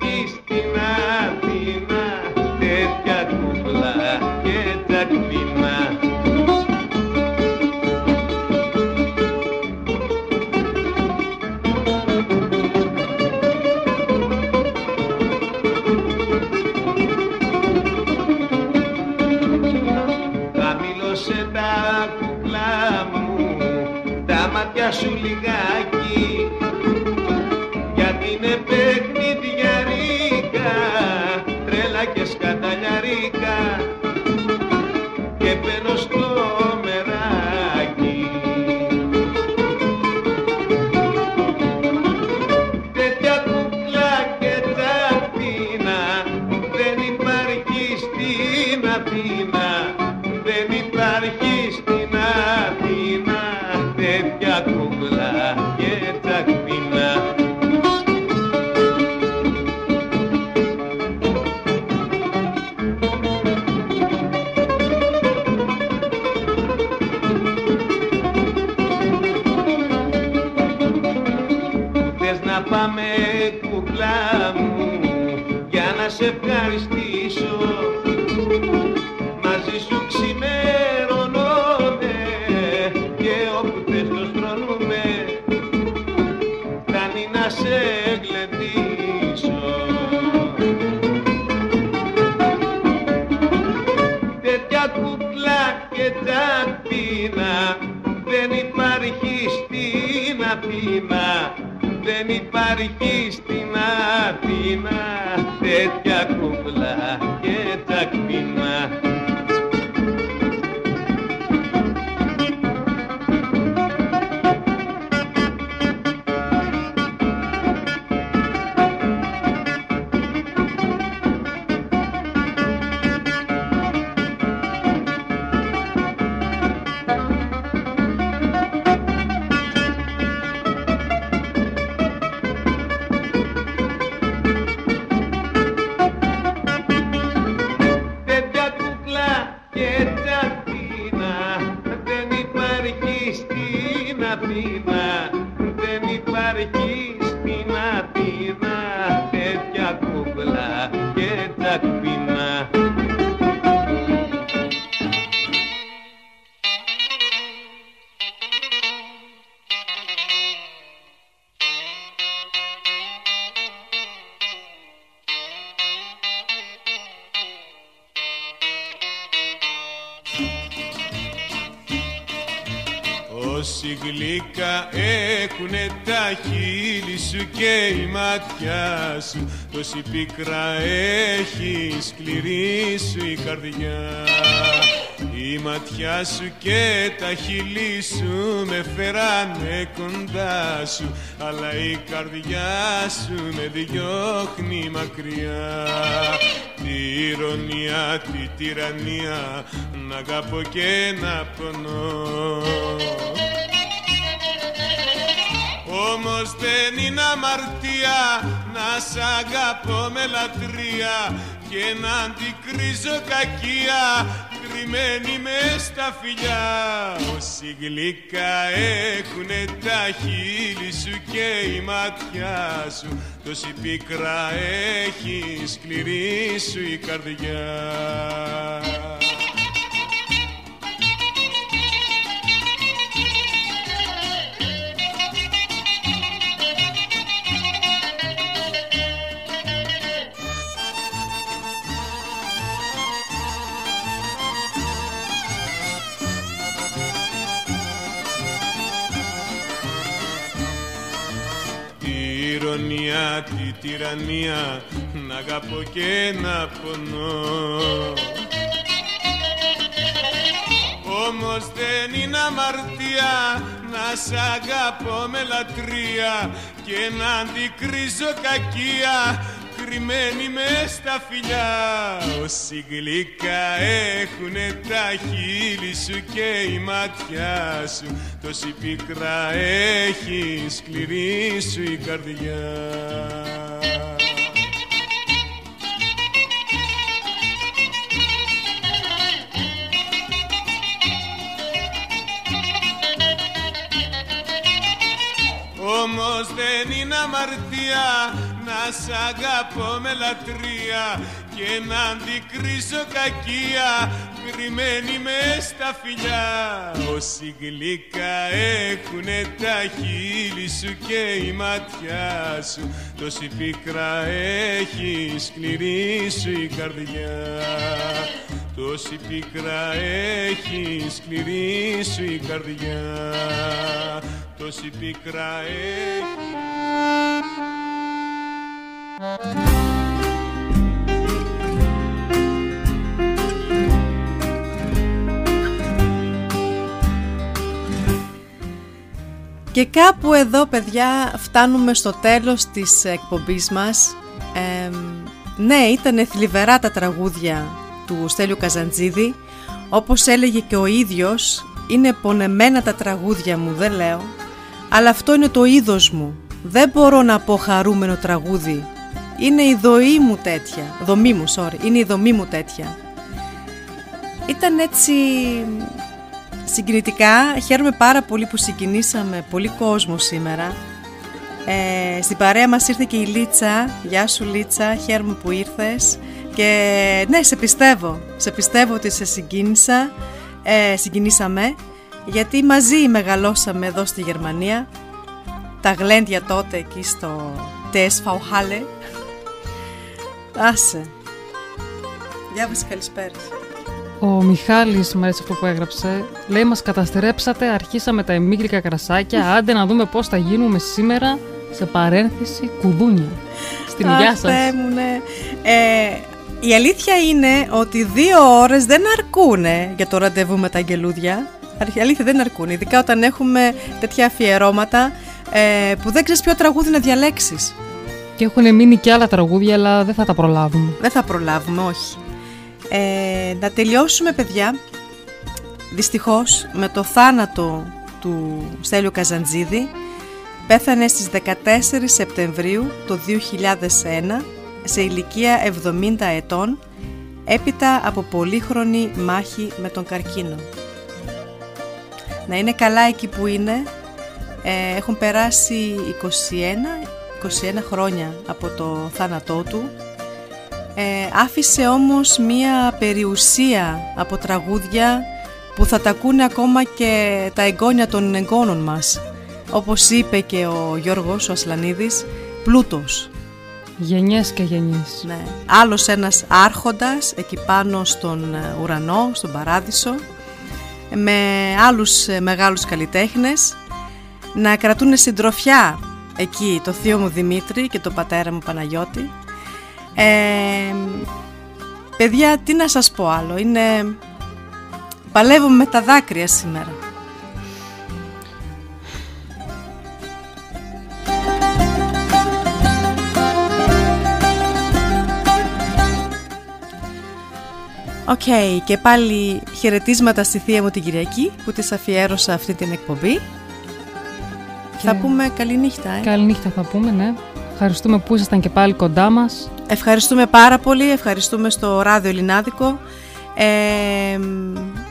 ματιά σου Τόση πίκρα έχει σκληρή σου η καρδιά. Η ματιά σου και τα χείλη σου με φέρανε κοντά σου. Αλλά η καρδιά σου με διώχνει μακριά. Τη ηρωνία, τη τυραννία να αγαπώ και να πονώ όμως δεν είναι αμαρτία να σ' αγαπώ με λατρεία και να αντικρίζω κακία κρυμμένη με στα φιλιά. Όσοι γλυκά έχουνε τα χείλη σου και η ματιά σου τόση πίκρα έχει σκληρή σου η καρδιά τυραννία να αγαπώ και να πονώ. Όμως δεν είναι αμαρτία να σ' αγαπώ με λατρεία και να αντικρίζω κακία κρυμμένη μες στα φιλιά. Όσοι γλυκά έχουνε τα χείλη σου και η ματιά σου τόση πίκρα έχει σκληρή σου η καρδιά Όμως δεν δεν είναι αμαρτία να σ' αγαπώ με λατρεία και να αντικρίσω κακία κρυμμένη με στα φιλιά. Όσοι γλυκά έχουνε τα χείλη σου και η ματιά σου τόση πίκρα έχει σκληρή σου η καρδιά. Τόση πίκρα έχει σκληρή σου η καρδιά. Τόση πίκρα έχει
Και κάπου εδώ παιδιά φτάνουμε στο τέλος της εκπομπής μας. Ναι ήταν θλιβερά τα τραγούδια του Στέλιου Καζαντζίδη. Όπως έλεγε και ο ίδιος είναι πονεμένα τα τραγούδια μου δεν λέω Αλλά αυτό είναι το είδος μου. Δεν μπορώ να πω χαρούμενο τραγούδι. Είναι η δοή μου τέτοια Δομή μου sorry Είναι η δομή μου τέτοια. Ήταν έτσι συγκινητικά χαίρομαι πάρα πολύ που συγκινήσαμε πολύ κόσμο σήμερα. Ε, στην παρέα μας ήρθε και η Λίτσα. Γεια σου Λίτσα, χαίρομαι που ήρθες. Και ναι, σε πιστεύω. Σε πιστεύω ότι σε συγκίνησα. Ε, συγκινήσαμε. Γιατί μαζί μεγαλώσαμε εδώ στη Γερμανία. Τα γλέντια τότε εκεί στο TSV Halle. Άσε. Διάβασε καλησπέρα.
Ο Μιχάλης, μου αρέσει αυτό που έγραψε, λέει μας καταστρέψατε, αρχίσαμε τα εμίγρικα κρασάκια, άντε να δούμε πώς θα γίνουμε σήμερα, σε παρένθεση κουδούνια. Στην υγειά σας.
Μου, ναι. ε, η αλήθεια είναι ότι δύο ώρες δεν αρκούνε για το ραντεβού με τα αγγελούδια. Η αλήθεια δεν αρκούν, ειδικά όταν έχουμε τέτοια αφιερώματα ε, που δεν ξέρεις ποιο τραγούδι να διαλέξεις.
Και έχουν μείνει και άλλα τραγούδια, αλλά δεν θα τα προλάβουμε.
Δεν θα προλάβουμε, όχι. Ε, να τελειώσουμε παιδιά δυστυχώς με το θάνατο του Στέλιου Καζαντζίδη πέθανε στις 14 Σεπτεμβρίου το 2001 σε ηλικία 70 ετών έπειτα από πολύχρονη μάχη με τον καρκίνο. Να είναι καλά εκεί που είναι. Ε, έχουν περάσει 21, 21 χρόνια από το θάνατό του ε, άφησε όμως μία περιουσία από τραγούδια που θα τα ακούνε ακόμα και τα εγγόνια των εγγόνων μας. Όπως είπε και ο Γιώργος ο Ασλανίδης, πλούτος.
Γενιές και γενιές.
Ναι. Άλλος ένας άρχοντας εκεί πάνω στον ε, ουρανό, στον παράδεισο, με άλλους ε, μεγάλους καλλιτέχνες, να κρατούν συντροφιά εκεί το θείο μου Δημήτρη και το πατέρα μου Παναγιώτη ε, παιδιά, τι να σας πω άλλο. Είναι... Παλεύουμε με τα δάκρυα σήμερα. OK, okay, και πάλι χαιρετίσματα στη θεία μου την Κυριακή που της αφιέρωσα αυτή την εκπομπή. Θα πούμε καληνύχτα, ε.
Καληνύχτα θα πούμε, ναι. Ευχαριστούμε που ήσασταν και πάλι κοντά μας.
Ευχαριστούμε πάρα πολύ, ευχαριστούμε στο Ράδιο Ελληνάδικο. Ε,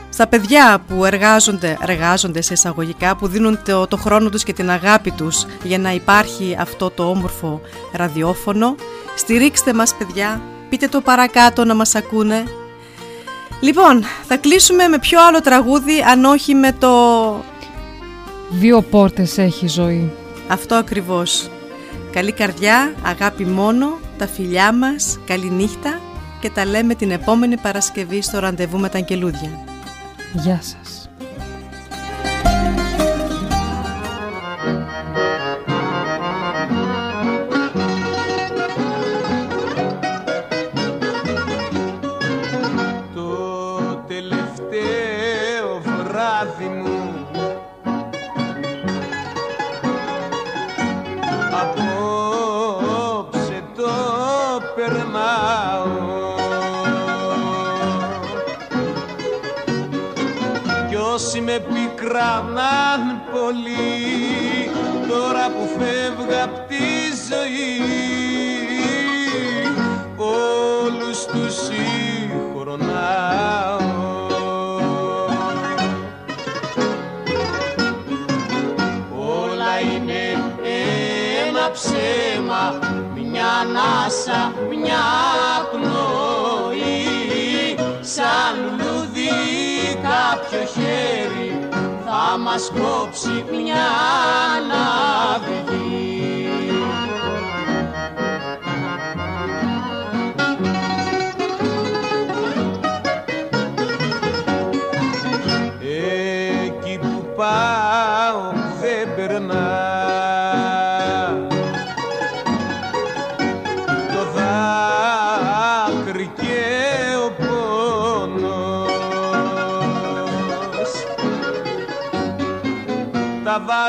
στα παιδιά που εργάζονται, εργάζονται σε εισαγωγικά, που δίνουν το, το χρόνο τους και την αγάπη τους για να υπάρχει αυτό το όμορφο ραδιόφωνο. Στηρίξτε μας παιδιά, πείτε το παρακάτω να μας ακούνε. Λοιπόν, θα κλείσουμε με πιο άλλο τραγούδι, αν όχι με το...
Δύο πόρτες έχει ζωή.
Αυτό ακριβώς. Καλή καρδιά, αγάπη μόνο, τα φιλιά μας, καλή νύχτα και τα λέμε την επόμενη Παρασκευή στο ραντεβού με τα αγγελούδια.
Γεια σας.
Μας κόψει μια ναυγή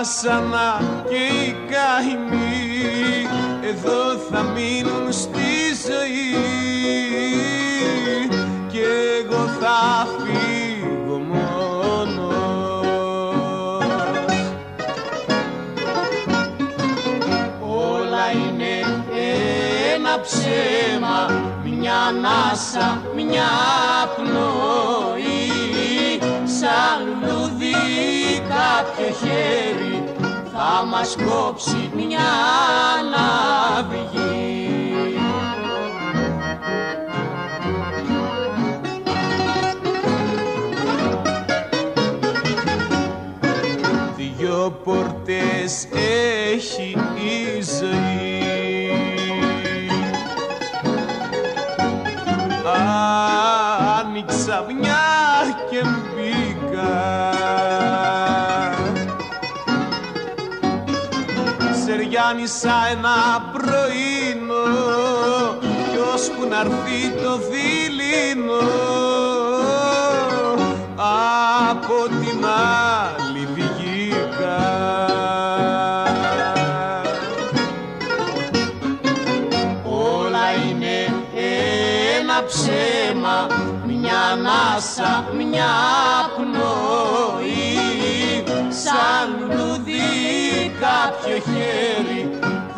βάσανα και οι καημοί εδώ θα μείνουν στη ζωή. Και εγώ θα φύγω μόνος. Όλα είναι ένα ψέμα μια ανάσα, μια μας κόψει μια ναυγή sai a bruna.